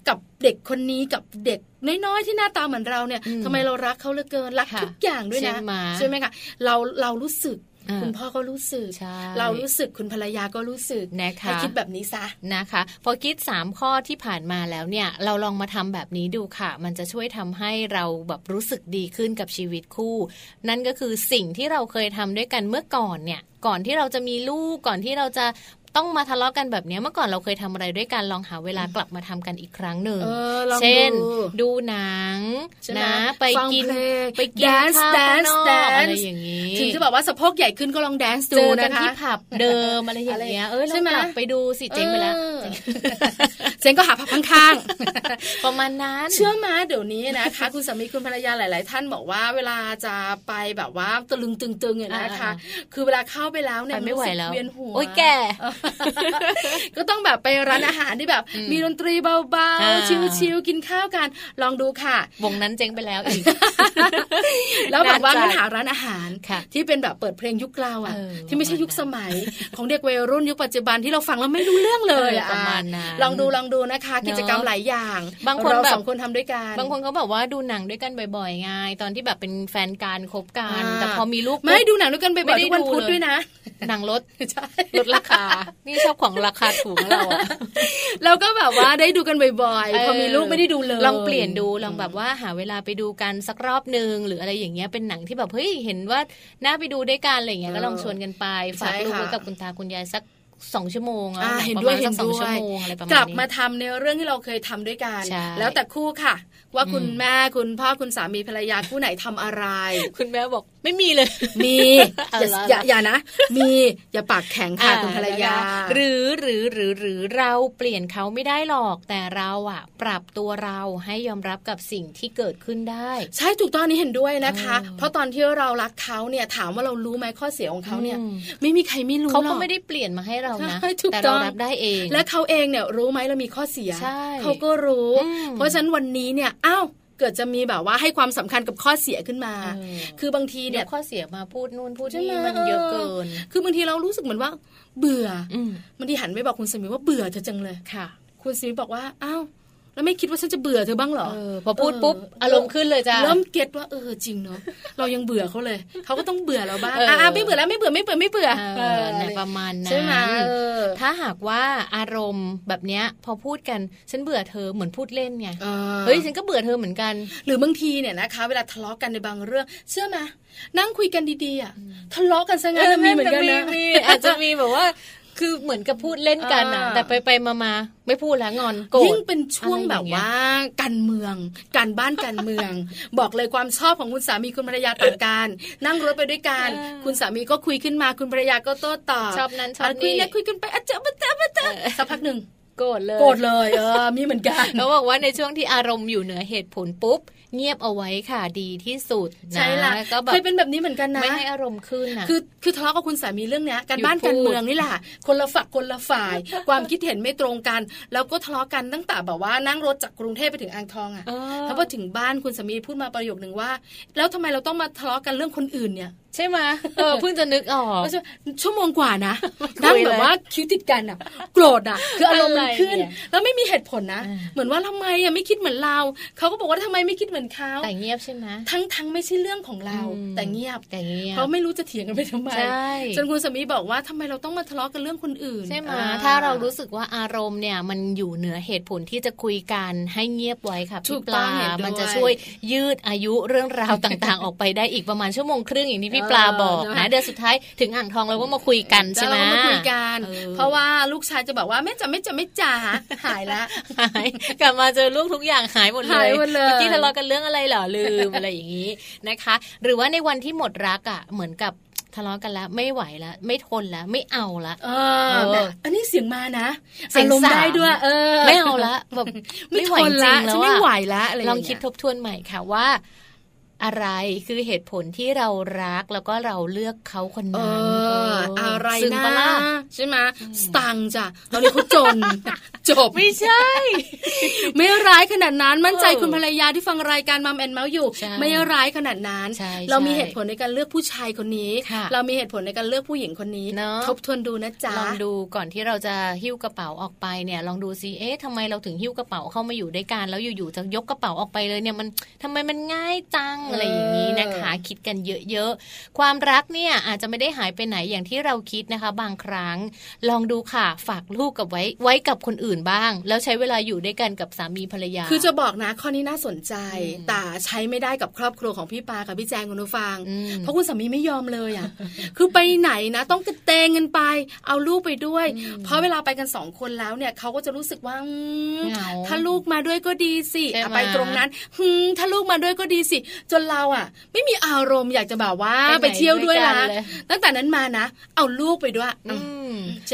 กับเด็กคนนี้กับเด็กน้อยๆที่หน้าตาเหมือนเราเนี่ยทำไมเรารักเขาเหลือเกินรักทุกอย่างด้วยนะใช่ไหมคะเราเรารู้สึก คุณพ่อก็รู้สึก เรารู้สึกคุณภรรยาก็รู้สึกนะคะให้คิดแบบนี้ซะนะคะ พอคิด 3 ข้อที่ผ่านมาแล้วเนี่ย เราลองมาทำแบบนี้ดูค่ะ มันจะช่วยทำให้เราแบบรู้สึกดีขึ้นกับชีวิตคู่ นั่นก็คือสิ่งที่เราเคยทำด้วยกันเมื่อก่อนเนี่ยก่อนที่เราจะมีลูกก่อนที่เราจะ ต้องมาทะเลาะกันแบบนี้เมื่อก่อนเราเคยทำอะไรด้วยกันลองหาเวลากลับมาทำกันอีกครั้งหนึ่งเช่น ดูหนังนะไปกินไปกินข้าวข้างนอกอะไรอย่างนี้ถึงจะบอกว่าสะโพกใหญ่ขึ้นก็ลองแดนซ์ดูนะคะที่ผับเดิมอะไรอย่างเงี้ยเออลองกลับไปดูสิเจ๊งไปแล้วเจ๊งก็หาผับข้างๆประมาณนั้น เชื่อมาเดี๋ยวนี้นะคะ คุณสามีคุณภรรยาหลาย ๆ ท่านบอกว่าเวลาจะไปแบบว่าตะลึงตึงๆเนี่ยนะคะ คือเวลาเข้าไปแล้วเนี่ยไม่ไหวแล้วเวียนหัวโอ้ยแกก็ต้องแบบไปร้านอาหารที่แบบ มีดนตรีเบาๆชิลๆกินข้าวกัน ลองดูค่ะ วงนั้นเจ๊งไปแล้วอีกแล้วแบบว่ามันหาร้านอาหารที่เป็นแบบเปิดเพลงยุคเราอะ ที่ไม่ใช่ยุคสมัย ของเด็กวัยรุ่นยุคปัจจุบันที่เราฟังแล้วไม่รู้เรื่องเลยอะประมาณนั้นลองดูลองดูนะคะ กิจกรรมหลายอย่างบางคนเราสองคนทำด้วยกันบางคนเขาแบบว่าดูหนังด้วยกันบ่อยๆไงตอนที่แบบเป็นแฟนการคบกันแต่พอมีลูกไม่ดูหนังด้วยกันบ่อยๆทุกวันพุธด้วยนะหนังลดลดราคานี่ชอบของราคาถูกเราอะเราก็แบบว่าได้ดูกันบ่อยๆพอมีลูกไม่ได้ดูเลย ลองเปลี่ยนดูลองแบบว่าหาเวลาไปดูกันสักรอบหนึ่งหรืออะไรอย่างเงี้ยเป็นหนังที่แบบเฮ้ยเห็นว่าน่าไปดูด้วยกันอะไรเงี้ยก็ลองชวนกันไปฝากลูกไว้กับคุณตาคุณยายสัก สองชั่วโมงอะเห็นด้วยเห็นด้วยกลับมาทำในเรื่องที่เราเคยทำด้วยกัน แล้วแต่คู่ค่ะ ว่าคุณแม่คุณพ่อคุณสามีภรรยาคู่ไหนทำอะไร คุณแม่บอกไม่มีเลย มีอย่าอย่านะ มีอย่าปากแข็งค่ะคุณภรรยา หรือหรือหรือหรือเราเปลี่ยนเขาไม่ได้หรอกแต่เราอะ ปรับตัวเราให้ยอมรับกับสิ่งที่เกิดขึ้นได้ ใช่ถูกต้องนี้เห็นด้วยนะคะ เพราะตอนที่เรารักเขาเนี่ยถามว่าเรารู้ไหมข้อเสียของเขาเนี่ย ไม่มีใครไม่รู้เขาก็ไม่ได้เปลี่ยนมาให้เรานะแต่เรารับได้เอง และเขาเองเนี่ยรู้ไหมเรามีข้อเสียเขาก็รู้ เพราะฉะนั้นวันนี้เนี่ยอ้าวเกิดจะมีแบบว่าให้ความสำคัญกับข้อเสียขึ้นมา คือบางทีเนี่ยข้อเสียมาพูดนู่นพูดนี่มันเยอะเกิน คือบางทีเรารู้สึกเหมือนว่า เบื่อบางทีหันไปบอกคุณสมีว่าเบื่อเธอจังเลยค่ะ คุณสมีบอกว่าอ้าว แล้วไม่คิดว่าฉันจะเบื่อเธอบ้างเหรอพอพูดปุ๊บอารมณ์ขึ้นเลยจ้ะเริ่มเก็ตว่าเออจริงเนาะเรายังเบื่อเขาเลยเขาก็ต้องเบื่อเราบ้างอ่าไม่เบื่อแล้วไม่เบื่อไม่เบื่อไม่เบื่อในประมาณนั้นใช่ไหมถ้าหากว่าอารมณ์แบบเนี้ยพอพูดกันฉันเบื่อเธอเหมือนพูดเล่นไงเฮ้ยฉันก็เบื่อเธอเหมือนกัน หรือบางทีเนี่ยนะคะ เวลาทะเลาะกันในบางเรื่อง เชื่อไหมนั่งคุยกันดีๆอะทะเลาะกันซะงั้นมีเหมือนกันนะอาจจะมีแบบว่า คือเหมือนกับพูดเล่นกันอะแต่ไปไปมามาไม่พูดแล้วงอนโกรธยิ่งเป็นช่วงแบบว่าการเมือง การบ้านการเมือง บอกเลยความชอบของคุณสามีคุณภรรยาต่างกันนั่งรถไปด้วยกันคุณสามีก็คุยขึ้นมาคุณภรรยาก็โต้ตอบชอบนั้นชอบนี้คุยเนี่ยคุยกันไปอาจจะมาเจอมาเจอสักพักหนึ่งโกรธเลยโกรธเลยเออมีเหมือนกันเขาบอกว่าในช่วงที่อารมณ์อยู่เหนือเหตุผลปุ๊บ เงียบเอาไว้ค่ะดีที่สุดใช่ละก็แบบเคยเป็นแบบนี้เหมือนกันนะไม่ให้อารมณ์ขึ้นนะคือคือทะเลาะกับคุณสามีเรื่องเนี้ยการบ้านการเมืองนี่แหละคนละฝักคนละฝ่าย ความคิดเห็นไม่ตรงกัน แล้วก็ทะเลาะกันตั้งแต่แบบว่านั่งรถจากกรุงเทพไปถึงอ่างทองอะถ้าพอถึงบ้านคุณสามีพูดมาประโยคหนึ่งว่า แล้วทำไมเราต้องมาทะเลาะกันเรื่องคนอื่นเนี่ย ใช่ไหมเออเพิ่งจะนึกออกชั่วโมงกว่านะนั่งแบบว่าคิ้วติดกันอะ โกรธอะ คืออารมณ์มันขึ้น แล้วไม่มีเหตุผลนะ เหมือนว่าทำไมอะไม่คิดเหมือนเราเขาก็บอกว่าทำไมไม่คิดเหมือนเขาแต่เงียบใช่ไหมทั้งทั้งไม่ใช่เรื่องของเรา แต่เงียบแต่เงียบเขาไม่รู้จะเถียงกันไปทำไมจนคุณสามีบอกว่าทำไมเราต้องมาทะเลาะกันเรื่องคนอื่นใช่ไหมถ้าเรารู้สึกว่าอารมณ์เนี่ยมันอยู่เหนือเหตุผลที่จะคุยกันให้เงียบไว้ค่ะพี่ปลามันจะช่วยยืดอายุเรื่องราวต่างๆ ออกไปได้อีกประมาณชั่วโมงครึ่งอย่างที่พี่ปลาบอกนะเดือนสุดท้ายถึงอ่างทองเราก็มาคุยกันใช่ไหมมาคุยกันเพราะว่าลูกชายจะบอกว่าไม่จะไม่จะไม่จ่าหายละหายกลับมาเจอลูกทุกอย่างหายหมดเลยเมื่อกี้ทะเลาะกันเรื่องอะไรเหรอลืมอะไรอย่างนี้นะคะ หรือว่าในวันที่หมดรักอะเหมือนกับทะเลาะกันแล้วไม่ไหวแล้วไม่ทนแล้วไม่เอาละเอออันนี้เสียงมานะเสียงลมได้ด้วย เออ ไม่เอาละแบบไม่ไหวจริงแล้วไม่ไหวแล้วลองคิดทบทวนใหม่ค่ะว่า อะไรคือเหตุผลที่เรารักแล้วก็เราเลือกเขาคนนั้นอะไรนะใช่ไหมสตังจ้ะตอนนี้เขาจน จบไม่ใช่ ไม่ร้ายขนาดนั้นมั่นใจคุณภรรยาที่ฟังรายการมัมแอนเมาส์อยู่ ไม่ร้ายขนาดนั้น เรามีเหตุผลในการเลือกผู้ชายคนนี้ เรามีเหตุผลในการเลือกผู้หญิงคนนี้ทบทวนดูนะจ๊ะลองดูก่อนที่เราจะหิ้วกระเป๋าออกไปเนี่ย ลองดูซิเอ๊ะทำไมเราถึงหิ้วกระเป๋าเข้ามาอยู่ด้วยกันแล้วอยู่ๆจะยกกระเป๋าออกไปเลยเนี่ยมันทำไมมันง่ายจังอะไรอย่างนี้นะคะ คิดกันเยอะๆ ความรักเนี่ยอาจจะไม่ได้หายไปไหนอย่างที่เราคิดนะคะ บางครั้ง ลองดูค่ะฝากลูกกับไว้ไว้กับคนอื่นอื่นบ้าง แล้วใช้เวลาอยู่ด้วยกันกับสามีภรรยา คือจะบอกนะข้อนี้น่าสนใจ แต่ใช้ไม่ได้กับครอบครัวของพี่ปากับพี่แจงคุณผู้ฟัง เพราะคุณสามีไม่ยอมเลยอะ คือไปไหนนะ ต้องกระเตงกันไป เอาลูกไปด้วย เพราะเวลาไปกันสองคนแล้วเนี่ยเขาก็จะรู้สึกว่าถ้าลูกมาด้วยก็ดีสิไปตรงนั้นถ้าลูกมาด้วยก็ดีสิจนเราอะ ไม่มีอารมณ์อยากจะแบบว่าไปเที่ยวด้วยละตั้งแต่นั้นมานะ เอาลูกไปด้วย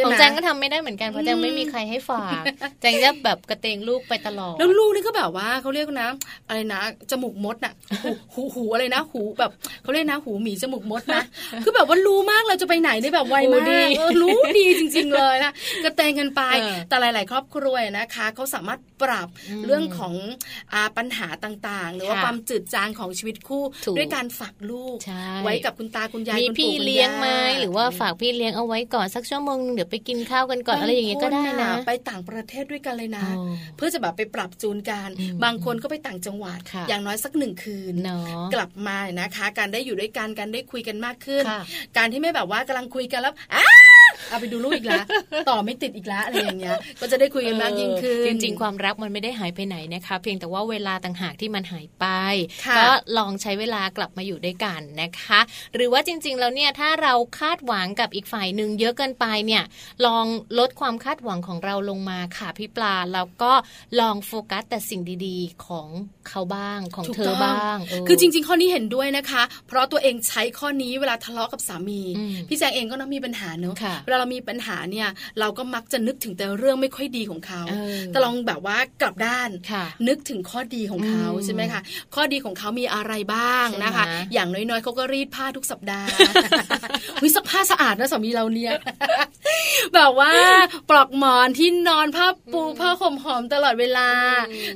ของแจงก็ทำไม่ได้เหมือนกันเพราะแจงไม่มีใครให้ฝากแจงจะแบบกระเตงลูกไปตลอดแล้วลูกนี่ก็แบบว่าเขาเรียกนะอะไรนะจมูกมดน่ะหูหูอะไรนะ หูแบบเขาเรียกนะหูหมีจมูกมดนะคือแบบว่ารู้มากเราจะไปไหนได้แบบไวมากรู้ดีจริง ๆ เลยนะกระเตงกันไปแต่หลาย ๆ ครอบครัวนะคะเขาสามารถปรับเรื่องของปัญหาต่างๆ หรือว่าความจืดจางของชีวิตคู่ ด้วยการฝากลูก ไว้กับคุณตาคุณยายมีพี่เลี้ยงไหมหรือว่าฝากพี่เลี้ยงเอาไว้ก่อนสักชั่วโมงเดี๋ยวไปกินข้าวกันก่อนอะไรอย่างเงี้ยก็ได้นะไปต่างประเทศด้วยกันเลยนะ เพื่อจะแบบไปปรับจูนกันบางคนก็ไปต่างจังหวัด อย่างน้อยสักหนึ่งคืนกลับมานะคะ การได้อยู่ด้วยกันการได้คุยกันมากขึ้น การที่ไม่แบบว่ากำลังคุยกันแล้วอ้า เอาไปดูลูกอีกแล้วต่อไม่ติดอีกแล้วอะไรอย่างเงี้ย ก็จะได้คุยกันมากยิ่งขึ้นจริง ๆ ความรักมันไม่ได้หายไปไหนนะคะ เพียงแต่ว่าเวลาต่างหากที่มันหายไปก็ลองใช้เวลากลับมาอยู่ด้วยกันนะคะ หรือว่าจริง ๆ แล้วเนี่ยถ้าเราคาดหวังกับอีกฝ่ายหนึ่งเยอะเกินไปเนี่ย ลองลดความคาดหวังของเราลงมาค่ะพี่ปลาแล้วก็ลองโฟกัสแต่สิ่งดีๆของเขาบ้างของเธอบ้าง คือจริง ๆ ข้อนี้เห็นด้วยนะคะ เพราะตัวเองใช้ข้อนี้เวลาทะเลาะกับสามี พี่แจงเองก็ต้องมีปัญหาเนอะเวลาเรามีปัญหาเนี่ยเราก็มักจะนึกถึงแต่เรื่องไม่ค่อยดีของเขาแต่ลองแบบว่ากลับด้านนึกถึงข้อดีของเขาใช่ไหมคะข้อดีของเขามีอะไรบ้างนะคะ อย่างน้อยๆเขาก็รีดผ้าทุกสัปดาห์วิสักผ้าสะอาดนะสามีเราเนี่ยแบบว่าปลอกหมอนที่นอนผ้าปูผ้าห่มหอมตลอดเวลา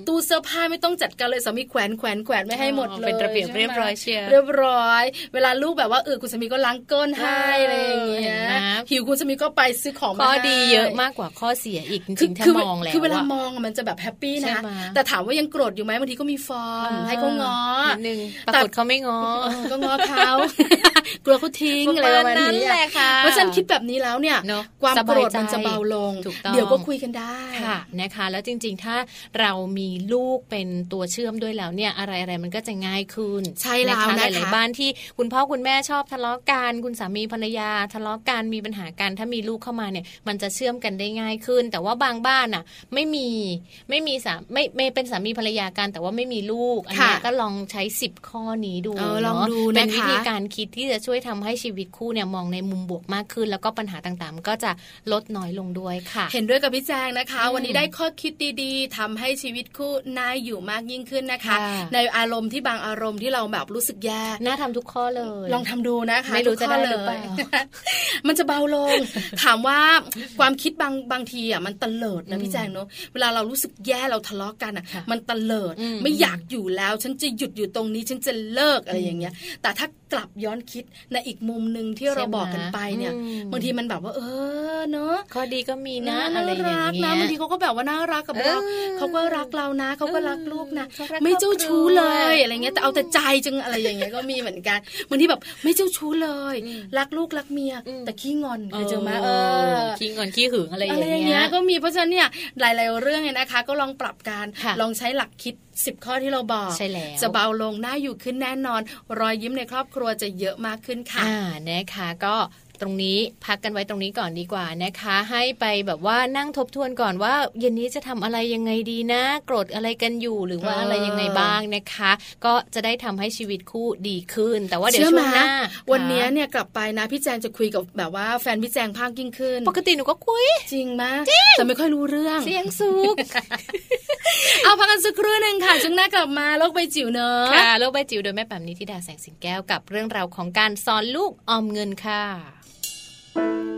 ตู้เสื้อผ้าไม่ต้องจัดการเลยสามีแขวนแขวนแขวนไม่ให้หมดเลยเป็นระเบียบเรียบร้อยเชียวเรียบร้อย เวลาลูกแบบว่าเออคุณสามีก็ล้างก้นให้อะไรอย่างเงี้ยหิวคุณสามีก็ไปซื้อของข้อดีเยอะมากกว่าข้อเสียอีกจริงๆถ้ามองแล้วคือเวลามองมันจะแบบแฮปปี้นะ แต่ถามว่ายังโกรธอยู่ไหมบางทีก็มีฟอร์มให้เขาง้อนึงปรากฏเขาไม่ง้อก็ง้อเขากลัวเขาทิ้งอะไรประมาณนี้เพราะฉันคิดแบบนี้แล้วเนี่ย ความโกรธมันจะเบาลง เดี๋ยวก็คุยกันได้ค่ะนะคะ แล้วจริง ๆ ถ้าเรามีลูกเป็นตัวเชื่อมด้วยแล้วเนี่ยอะไรอะไรมันก็จะง่ายขึ้น ใช่แล้วนะคะหลายบ้านที่คุณพ่อคุณแม่ชอบทะเลาะกันคุณสามีภรรยาทะเลาะกันมีปัญหากันถ้ามีลูกเข้ามาเนี่ย มันจะเชื่อมกันได้ง่ายขึ้น แต่ว่าบางบ้านอะ ไม่มีไม่มีสาไม่ไม่เป็นสามีภรรยากันแต่ว่าไม่มีลูกอันนี้ก็ลองใช้สิบข้อนี้ดูเนาะเป็นวิธีการคิดที่จะช่วยทำให้ชีวิตคู่เนี่ยมองในมุมบวกมากขึ้น แล้วก็ปัญหาต่างๆ ก็จะลดน้อยลงด้วยค่ะ เห็นด้วยกับพี่แจงนะคะ วันนี้ได้ข้อคิดดีๆทำให้ชีวิตคู่น่าอยู่มากยิ่งขึ้นนะคะ ในอารมณ์ที่บางอารมณ์ที่เราแบบรู้สึกแย่น่าทำทุกข้อเลย ลองทำดูนะคะไม่รู้จะได้หรือเปล่ามันจะเบาลงถามว่าความคิดบางบางทีอะมันตเลิดนะพี่แจงเนาะเวลาเรารู้สึกแย่เราทะเลาะกันอะ มันตเลิดไม่อยากอยู่แล้ว ฉันจะหยุดอยู่ตรงนี้ฉันจะเลิกอะไรอย่างเงี้ย แต่ถ้า กลับย้อนคิดในอีกมุมหนึ่งที่เราบอกกันไปเนี่ยบางทีมันแบบว่า เออเนาะข้อดีก็มีนะอะไรอย่างเงี้ยบางทีเขาก็แบบว่าน่ารักกับเราเขาก็รักเรานะเขาก็รักลูกนะ ไม่เจ้าชู้เลยอะไรเงี้ยแต่เอาแต่ใจจังอะไรอย่างเงี้ยก็มีเหมือนกันบางทีแบบไม่เจ้าชู้เลย รักลูกรักเมีย แต่ขี้งอนเคยเจอไหมเออขี้งอนขี้หึงอะไรอย่างเงี้ยก็มีเพราะฉะนั้นเนี่ยหลาย ๆ เรื่องเนี่ยนะคะ ก็ลองปรับการลองใช้หลักคิดสิบข้อที่เราบอกจะเบาลงน่าอยู่ขึ้นแน่นอน รอยยิ้มในครอบครัวรัวจะเยอะมากขึ้นค่ะอ่านะคะก็ ตรงนี้พักกันไว้ตรงนี้ก่อนดีกว่านะคะ ให้ไปแบบว่านั่งทบทวนก่อนว่าเย็นนี้จะทำอะไรยังไงดีนะ โกรธอะไรกันอยู่หรือว่าอะไรยังไงบ้างนะคะ ก็จะได้ทำให้ชีวิตคู่ดีขึ้น แต่ว่าเดี๋ยวช่วงหน้าวันนี้เนี่ยกลับไปนะพี่แจงจะคุยกับแบบว่าแฟนพี่แจงภาคยิ่งขึ้น ปกติหนูก็คุย จริงมากแต่ไม่ค่อยรู้เรื่อง เสียงสุกเอาพักกันสักครู่หนึ่งค่ะช่วงหน้ากลับมาโลกใบจิ๋วเนอะค่ะโลกใบจิ๋วโดยแม่แป๋มนิธิดาแสงสิงแก้วกับเรื่องราวของการสอนลูกออมเงินค่ะ ไ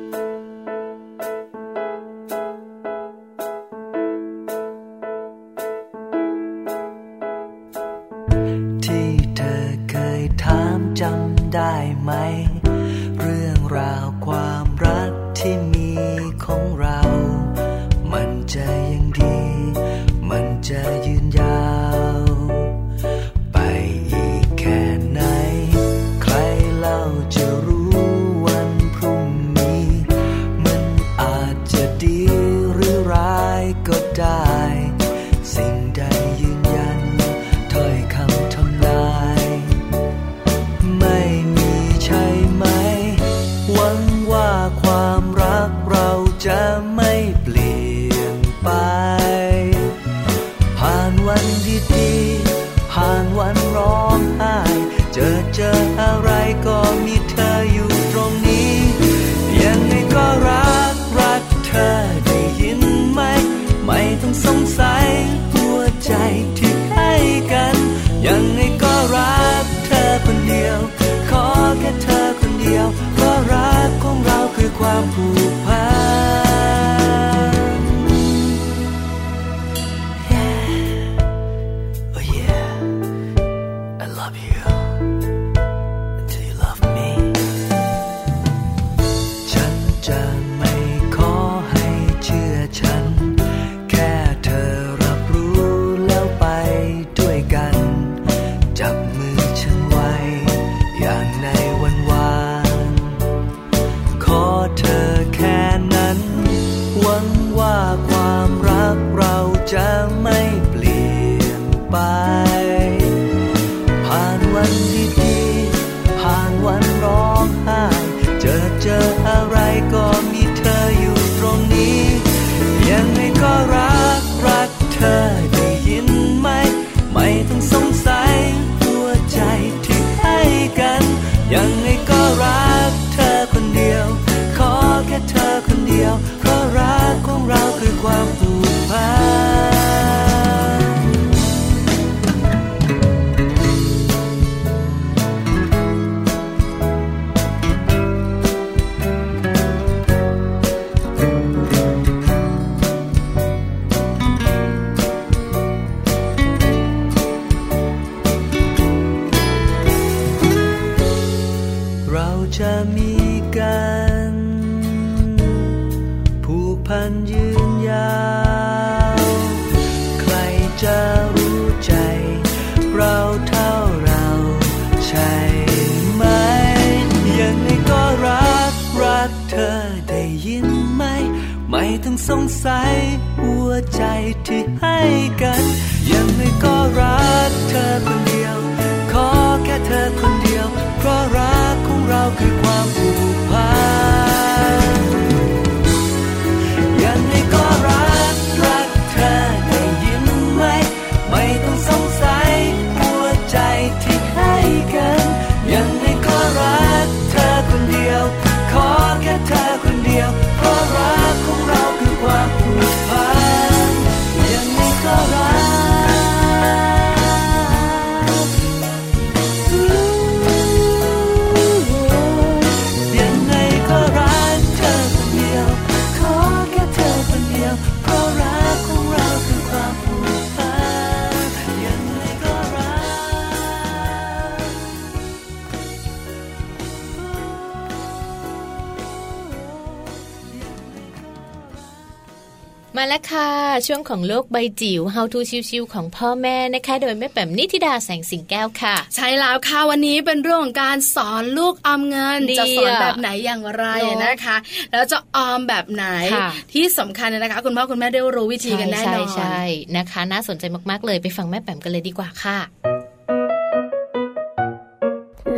ช่วงของโลกใบจิ๋ว How to ชิวๆของพ่อแม่นะคะ โดยแม่แป๋มนิธิดาแสงสิงแก้วค่ะ ใช่แล้วค่ะวันนี้เป็นเรื่องของการสอนลูกออมเงินดีจะสอนอะแบบไหนอย่างไรเนอะนะคะ แล้วจะออมแบบไหนค่ะที่สำคัญนะคะ คุณพ่อคุณแม่ได้รู้วิธีกันแน่นอนใช่ใช่นะคะ น่าสนใจมากๆเลยไปฟังแม่แป๋มกันเลยดีกว่าค่ะ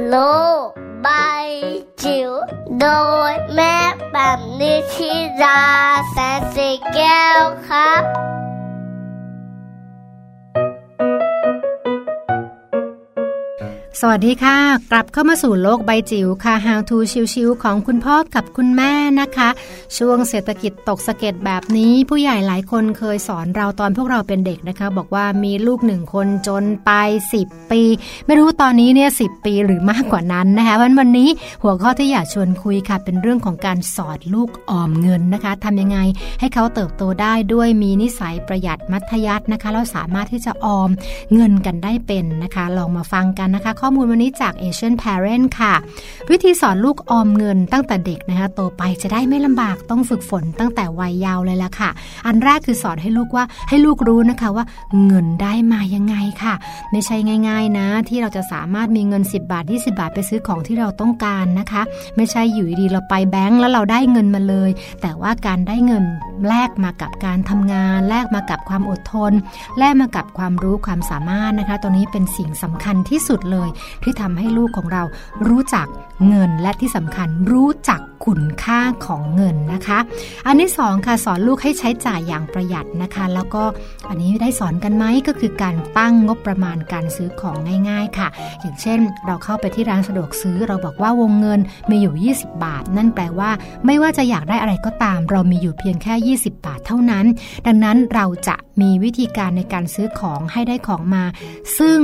โลก ใบจิ๋วโดยแม่แบบ สวัสดีค่ะ กลับเข้ามาสู่โลกใบจิ๋วค่ะ How to ชิวๆของคุณพ่อกับคุณแม่นะคะ ช่วงเศรษฐกิจตกสะเก็ดแบบนี้ ผู้ใหญ่หลายคนเคยสอนเราตอนพวกเราเป็นเด็กนะคะ บอกว่ามีลูกหนึ่งคนจนไป 10 ปี ไม่รู้ตอนนี้เนี่ยสิปีหรือมากกว่านั้นนะคะวันวันนี้หัวข้อที่อยากชวนคุยค่ะ เป็นเรื่องของการสอนลูกออมเงินนะคะทำยังไงให้เขาเติบโตได้ด้วยมีนิสัยประหยัดมัธยัสถ์นะคะแล้วสามารถที่จะออมเงินกันได้เป็นนะคะ ลองมาฟังกันนะคะข้อมูลวันนี้จาก Asian Parent ค่ะ วิธีสอนลูกออมเงินตั้งแต่เด็กนะคะโตไปจะได้ไม่ลำบากต้องฝึกฝนตั้งแต่วัยยาวเลยละค่ะ อันแรกคือสอนให้ลูกว่าให้ลูกรู้นะคะว่าเงินได้มายังไงค่ะ ไม่ใช่ง่าย ๆ นะ ที่เราจะสามารถมีเงิน 10 บาท 20 บาทไปซื้อของที่เราต้องการนะคะ ไม่ใช่อยู่ดีๆเราไปแบงก์แล้วเราได้เงินมาเลย แต่ว่าการได้เงินแลกมากับการทำงาน แลกมากับความอดทน แลกมากับความรู้ความสามารถนะคะตัวนี้เป็นสิ่งสำคัญที่สุดเลยที่ทำให้ลูกของเรารู้จักเงินและที่สำคัญรู้จักคุณค่าของเงินนะคะ อันที่สองค่ะสอนลูกให้ใช้จ่ายอย่างประหยัดนะคะ แล้วก็อันนี้ได้สอนกันไหมก็คือการตั้งงบประมาณการซื้อของง่ายๆค่ะ อย่างเช่น เราเข้าไปที่ร้านสะดวกซื้อ เราบอกว่าวงเงินมีอยู่ 20 บาท นั่นแปลว่า ไม่ว่าจะอยากได้อะไรก็ตาม เรามีอยู่เพียงแค่ 20 บาทเท่านั้น ดังนั้นเราจะมีวิธีการในการซื้อของให้ได้ของมา ซึ่ง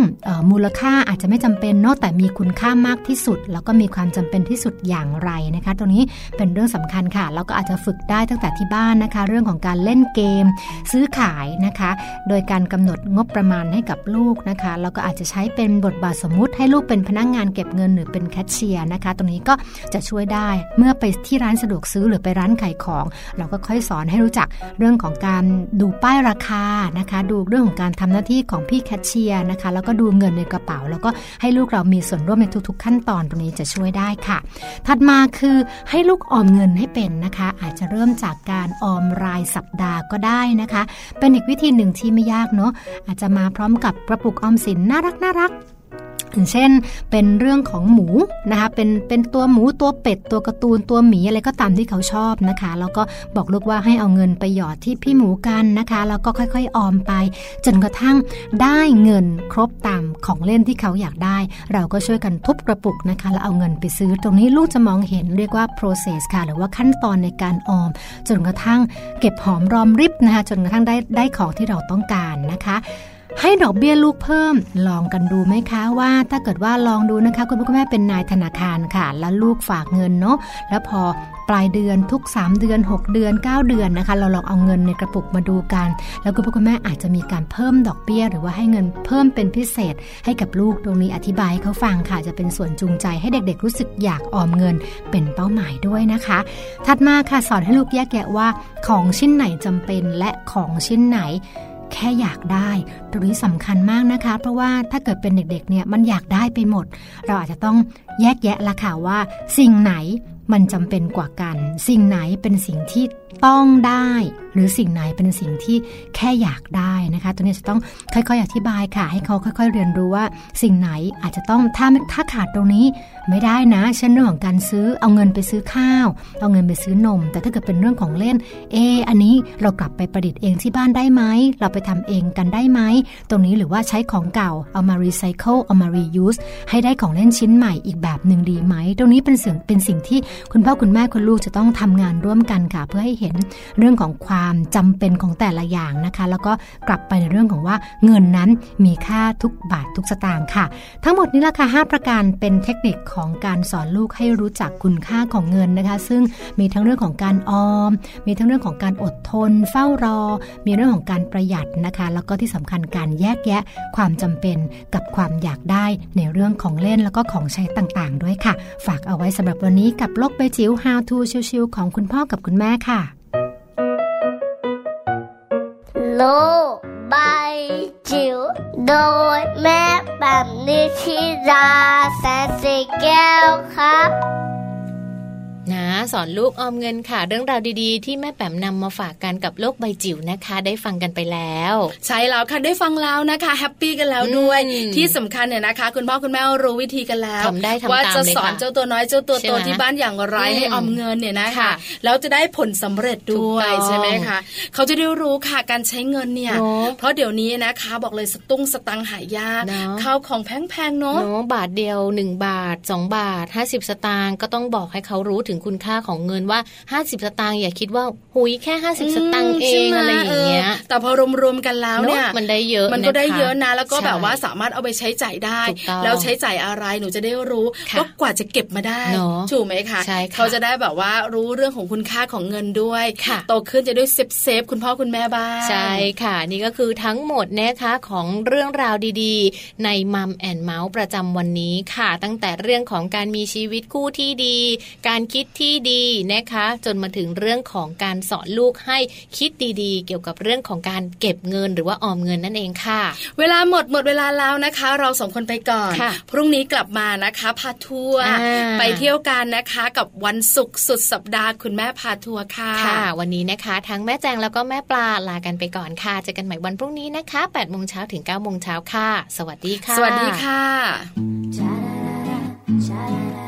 มูลค่าอาจจะไม่จำเป็นเนาะแต่มีคุณค่ามากที่สุด แล้วก็มีความจำเป็นที่สุดอย่างไรนะคะ ตรงนี้เป็นเรื่องสำคัญค่ะแล้วก็อาจจะฝึกได้ตั้งแต่ที่บ้านนะคะ เรื่องของการเล่นเกม ซื้อขายนะคะ โดยการกำหนดงบประมาณให้กับลูกนะคะแล้วก็อาจจะใช้เป็นบทบาทสมมุติให้ลูกเป็นพนักงงานเก็บเงินหรือเป็นแคชเชียร์นะคะ ตรงนี้ก็จะช่วยได้เมื่อไปที่ร้านสะดวกซื้อหรือไปร้านขายของ เราก็ค่อยสอนให้รู้จักเรื่องของการดูป้ายราคานะคะ ดูเรื่องของการทำหน้าที่ของพี่แคชเชียร์นะคะ แล้วก็ดูเงินในกระเป๋า แล้วก็ให้ลูกเรามีส่วนร่วมในทุกๆ ขั้นตอนตรงนี้จะช่วยได้ค่ะ ถัดมาคือให้ลูกออมเงินให้เป็นนะคะ อาจจะเริ่มจากการออมรายสัปดาห์ก็ได้นะคะ เป็นอีกวิธีหนึ่งที่ไม่ยากเนาะอาจจะมาพร้อมกับกระปุกออมสินน่ารักน่ารัก อย่างเช่นเป็นเรื่องของหมูนะคะเป็นเป็นตัวหมูตัวเป็ดตัวการ์ตูนตัวหมีอะไรก็ตามที่เขาชอบนะคะแล้วก็บอกลูกว่าให้เอาเงินไปหยอดที่พี่หมูกันนะคะแล้วก็ค่อยๆออมไป จนกระทั่งได้เงินครบตามของเล่นที่เขาอยากได้ เราก็ช่วยกันทุบกระปุกนะคะแล้วเอาเงินไปซื้อตรงนี้ลูกจะมองเห็นเรียกว่า process ค่ะ หรือว่าขั้นตอนในการออม จนกระทั่งเก็บหอมรอมริบนะคะจนกระทั่งได้ได้ของที่เราต้องการนะคะ ให้ดอกเบี้ยลูกเพิ่ม ลองกันดูไหมคะว่าถ้าเกิดว่าลองดูนะคะ คุณพ่อคุณแม่เป็นนายธนาคารค่ะ แล้วลูกฝากเงินเนาะแล้วพอปลายเดือนทุก 3 เดือน 6 เดือน 9 เดือนนะคะ เราลองเอาเงินในกระปุกมาดูกัน แล้วคุณพ่อคุณแม่อาจจะมีการเพิ่มดอกเบี้ย หรือว่าให้เงินเพิ่มเป็นพิเศษ ให้กับลูกตรงนี้อธิบายเขาฟังค่ะ จะเป็นส่วนจูงใจให้เด็กๆ รู้สึกอยากออมเงินเป็นเป้าหมายด้วยนะคะ ถัดมาค่ะสอนให้ลูกแยกแยะว่าของชิ้นไหนจำเป็นและของชิ้นไหน แค่อยากได้ตรงนี้สำคัญมากนะคะ เพราะว่าถ้าเกิดเป็นเด็กๆเนี่ยมันอยากได้ไปหมด เราอาจจะต้องแยกแยะละค่ะว่า สิ่งไหน มันจำเป็นกว่ากัน สิ่งไหนเป็นสิ่งที่ต้องได้ หรือสิ่งไหนเป็นสิ่งที่แค่อยากได้นะคะ ตัวนี้จะต้องค่อยๆ อธิบายค่ะ ให้เขาค่อย ๆ เรียนรู้ว่า สิ่งไหนอาจจะต้องถ้าถ้าขาดตรงนี้ไม่ได้นะเช่นเรื่องของการซื้อเอาเงินไปซื้อข้าว เอาเงินไปซื้อนม แต่ถ้าเกิดเป็นเรื่องของเล่น เออันนี้เรากลับไปประดิษฐ์เองที่บ้านได้ไหมเราไปทำเองกันได้ไหมตรงนี้หรือว่าใช้ของเก่าเอามารีไซเคิลเอามารียูสให้ได้ของเล่นชิ้นใหม่อีกแบบหนึ่งดีไหมตรงนี้เป็นสิ่งเป็นสิ่งที่คุณพ่อคุณแม่คุณลูกจะต้องทำงานร่วมกันค่ะ เพื่อให้เห็นเรื่องของความจำเป็นของแต่ละอย่างนะคะ แล้วก็กลับไปในเรื่องของว่าเงินนั้นมีค่าทุกบาททุกสตางค์ค่ะ ทั้งหมดนี้ละค่ะ5ประการเป็นเทคนิคของการสอนลูกให้รู้จักคุณค่าของเงินนะคะ ซึ่งมีทั้งเรื่องของการออม มีทั้งเรื่องของการอดทน เฝ้ารอ มีเรื่องของการประหยัดนะคะ แล้วก็ที่สำคัญการแยกแยะความจำเป็นกับความอยากได้ในเรื่องของเล่นแล้วก็ของใช้ต่างๆ ด้วยค่ะ ฝากเอาไว้สำหรับวันนี้กับโลกใบจิ๋ว How to ชิวๆของคุณพ่อกับคุณแม่ค่ะ โลกใบจิ๋วโดยแม่แปมนิชิราแสนสีแก้วครับ นะสอนลูกออมเงินค่ะ เรื่องราวดีๆ ที่แม่แปมนำมาฝากกันกับโลกใบจิ๋วนะคะ ได้ฟังกันไปแล้ว ใช่แล้วค่ะได้ฟังแล้วนะคะ happy กันแล้วด้วย ที่สำคัญเนี่ยนะคะ คุณพ่อคุณแม่รู้วิธีกันแล้วทำได้ทำว่าจะสอนเจ้าตัวน้อยเจ้าตัวโตที่บ้านอย่างไรให้ออมเงินเนี่ยนะคะแล้วจะได้ผลสำเร็จด้วยใช่ไหมคะเขาจะได้รู้ค่ะการใช้เงินเนี่ยเพราะเดี๋ยวนี้นะคะ บอกเลยสตุ้งสตังหายากข้าวของแพงๆเนาะบาทเดียว 1 บาท 2 บาท 50 สตางค์ก็ต้องบอกให้เขารู้ถึงคุณค่าของเงินว่า 50 สตางค์อย่าคิดว่าหุยแค่ 50 สตางค์เองอะไรอย่างเงี้ยแต่พอรวมๆกันแล้วเนี่ยมันได้เยอะมันก็ได้เยอะนะแล้วก็แบบว่าสามารถเอาไปใช้จ่ายได้ แล้วใช้จ่ายอะไรหนูจะได้รู้ก็กว่าจะเก็บมาได้ถูกไหมคะเขาจะได้แบบว่ารู้เรื่องของคุณค่าของเงินด้วยโตขึ้นจะได้ save save คุณพ่อคุณแม่บ้างใช่ค่ะ นี่ก็คือทั้งหมดนะคะของเรื่องราวดีๆ ในมัมแอนเมาส์ประจำวันนี้ค่ะ ตั้งแต่เรื่องของการมีชีวิตคู่ที่ดี การคิดที่ดีนะคะ จนมาถึงเรื่องของการสอนลูกให้คิดดีๆ เกี่ยวกับเรื่องของการเก็บเงินหรือว่าออมเงินนั่นเองค่ะ เวลาหมดหมดเวลาแล้วนะคะ เราสองคนไปก่อน พรุ่งนี้กลับมานะคะพาทัวร์ไปเที่ยวกันนะคะกับวันศุกร์สุดสัปดาห์คุณแม่พาทัวร์ค่ะค่ะ วันนี้นะคะ ทั้งแม่แจงแล้วก็แม่ปลาลากันไปก่อนค่ะเจอกันใหม่วันพรุ่งนี้นะคะ8ปดโมงเช้าถึง9ก้าโมงเช้าค่ะ สวัสดีค่ะ สวัสดีค่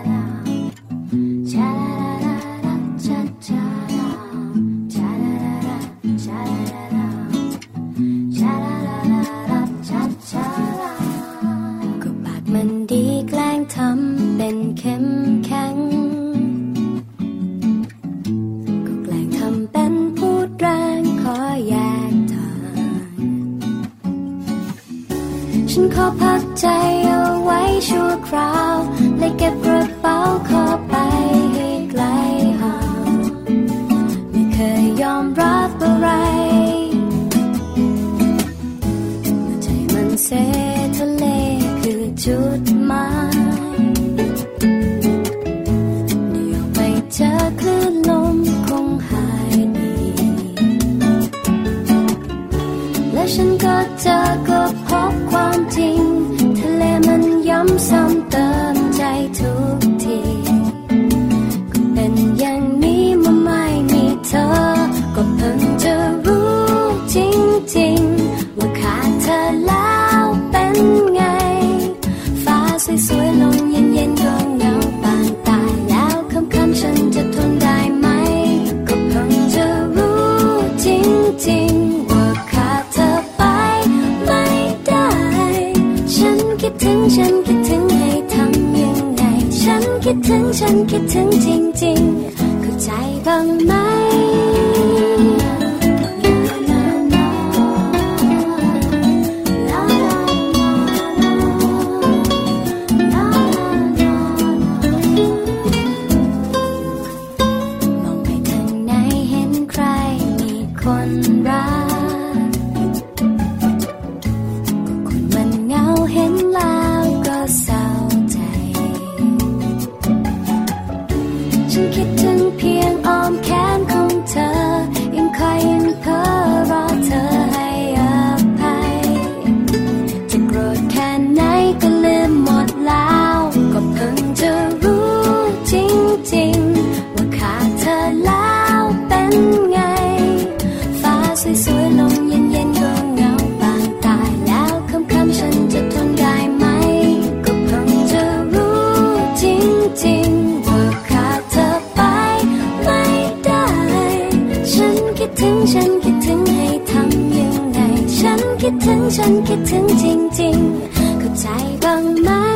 ะ ก็ปากมันดีแกล้งทำเป็นเข้มแข็ง ก็แกล้งทำเป็นพูดแรงขออย่า ฉันขอพักใจเอาไว้ชั่วคราว และเก็บกระเป๋าขอไปให้ไกลห่างไม่เคยยอมรับอะไรใจมันเสทะเลคือจุดหมาย คิดถึงจริงๆ เข้าใจบ้างไหม ฉันคิดถึงจริงๆ เข้าใจบ้างไหม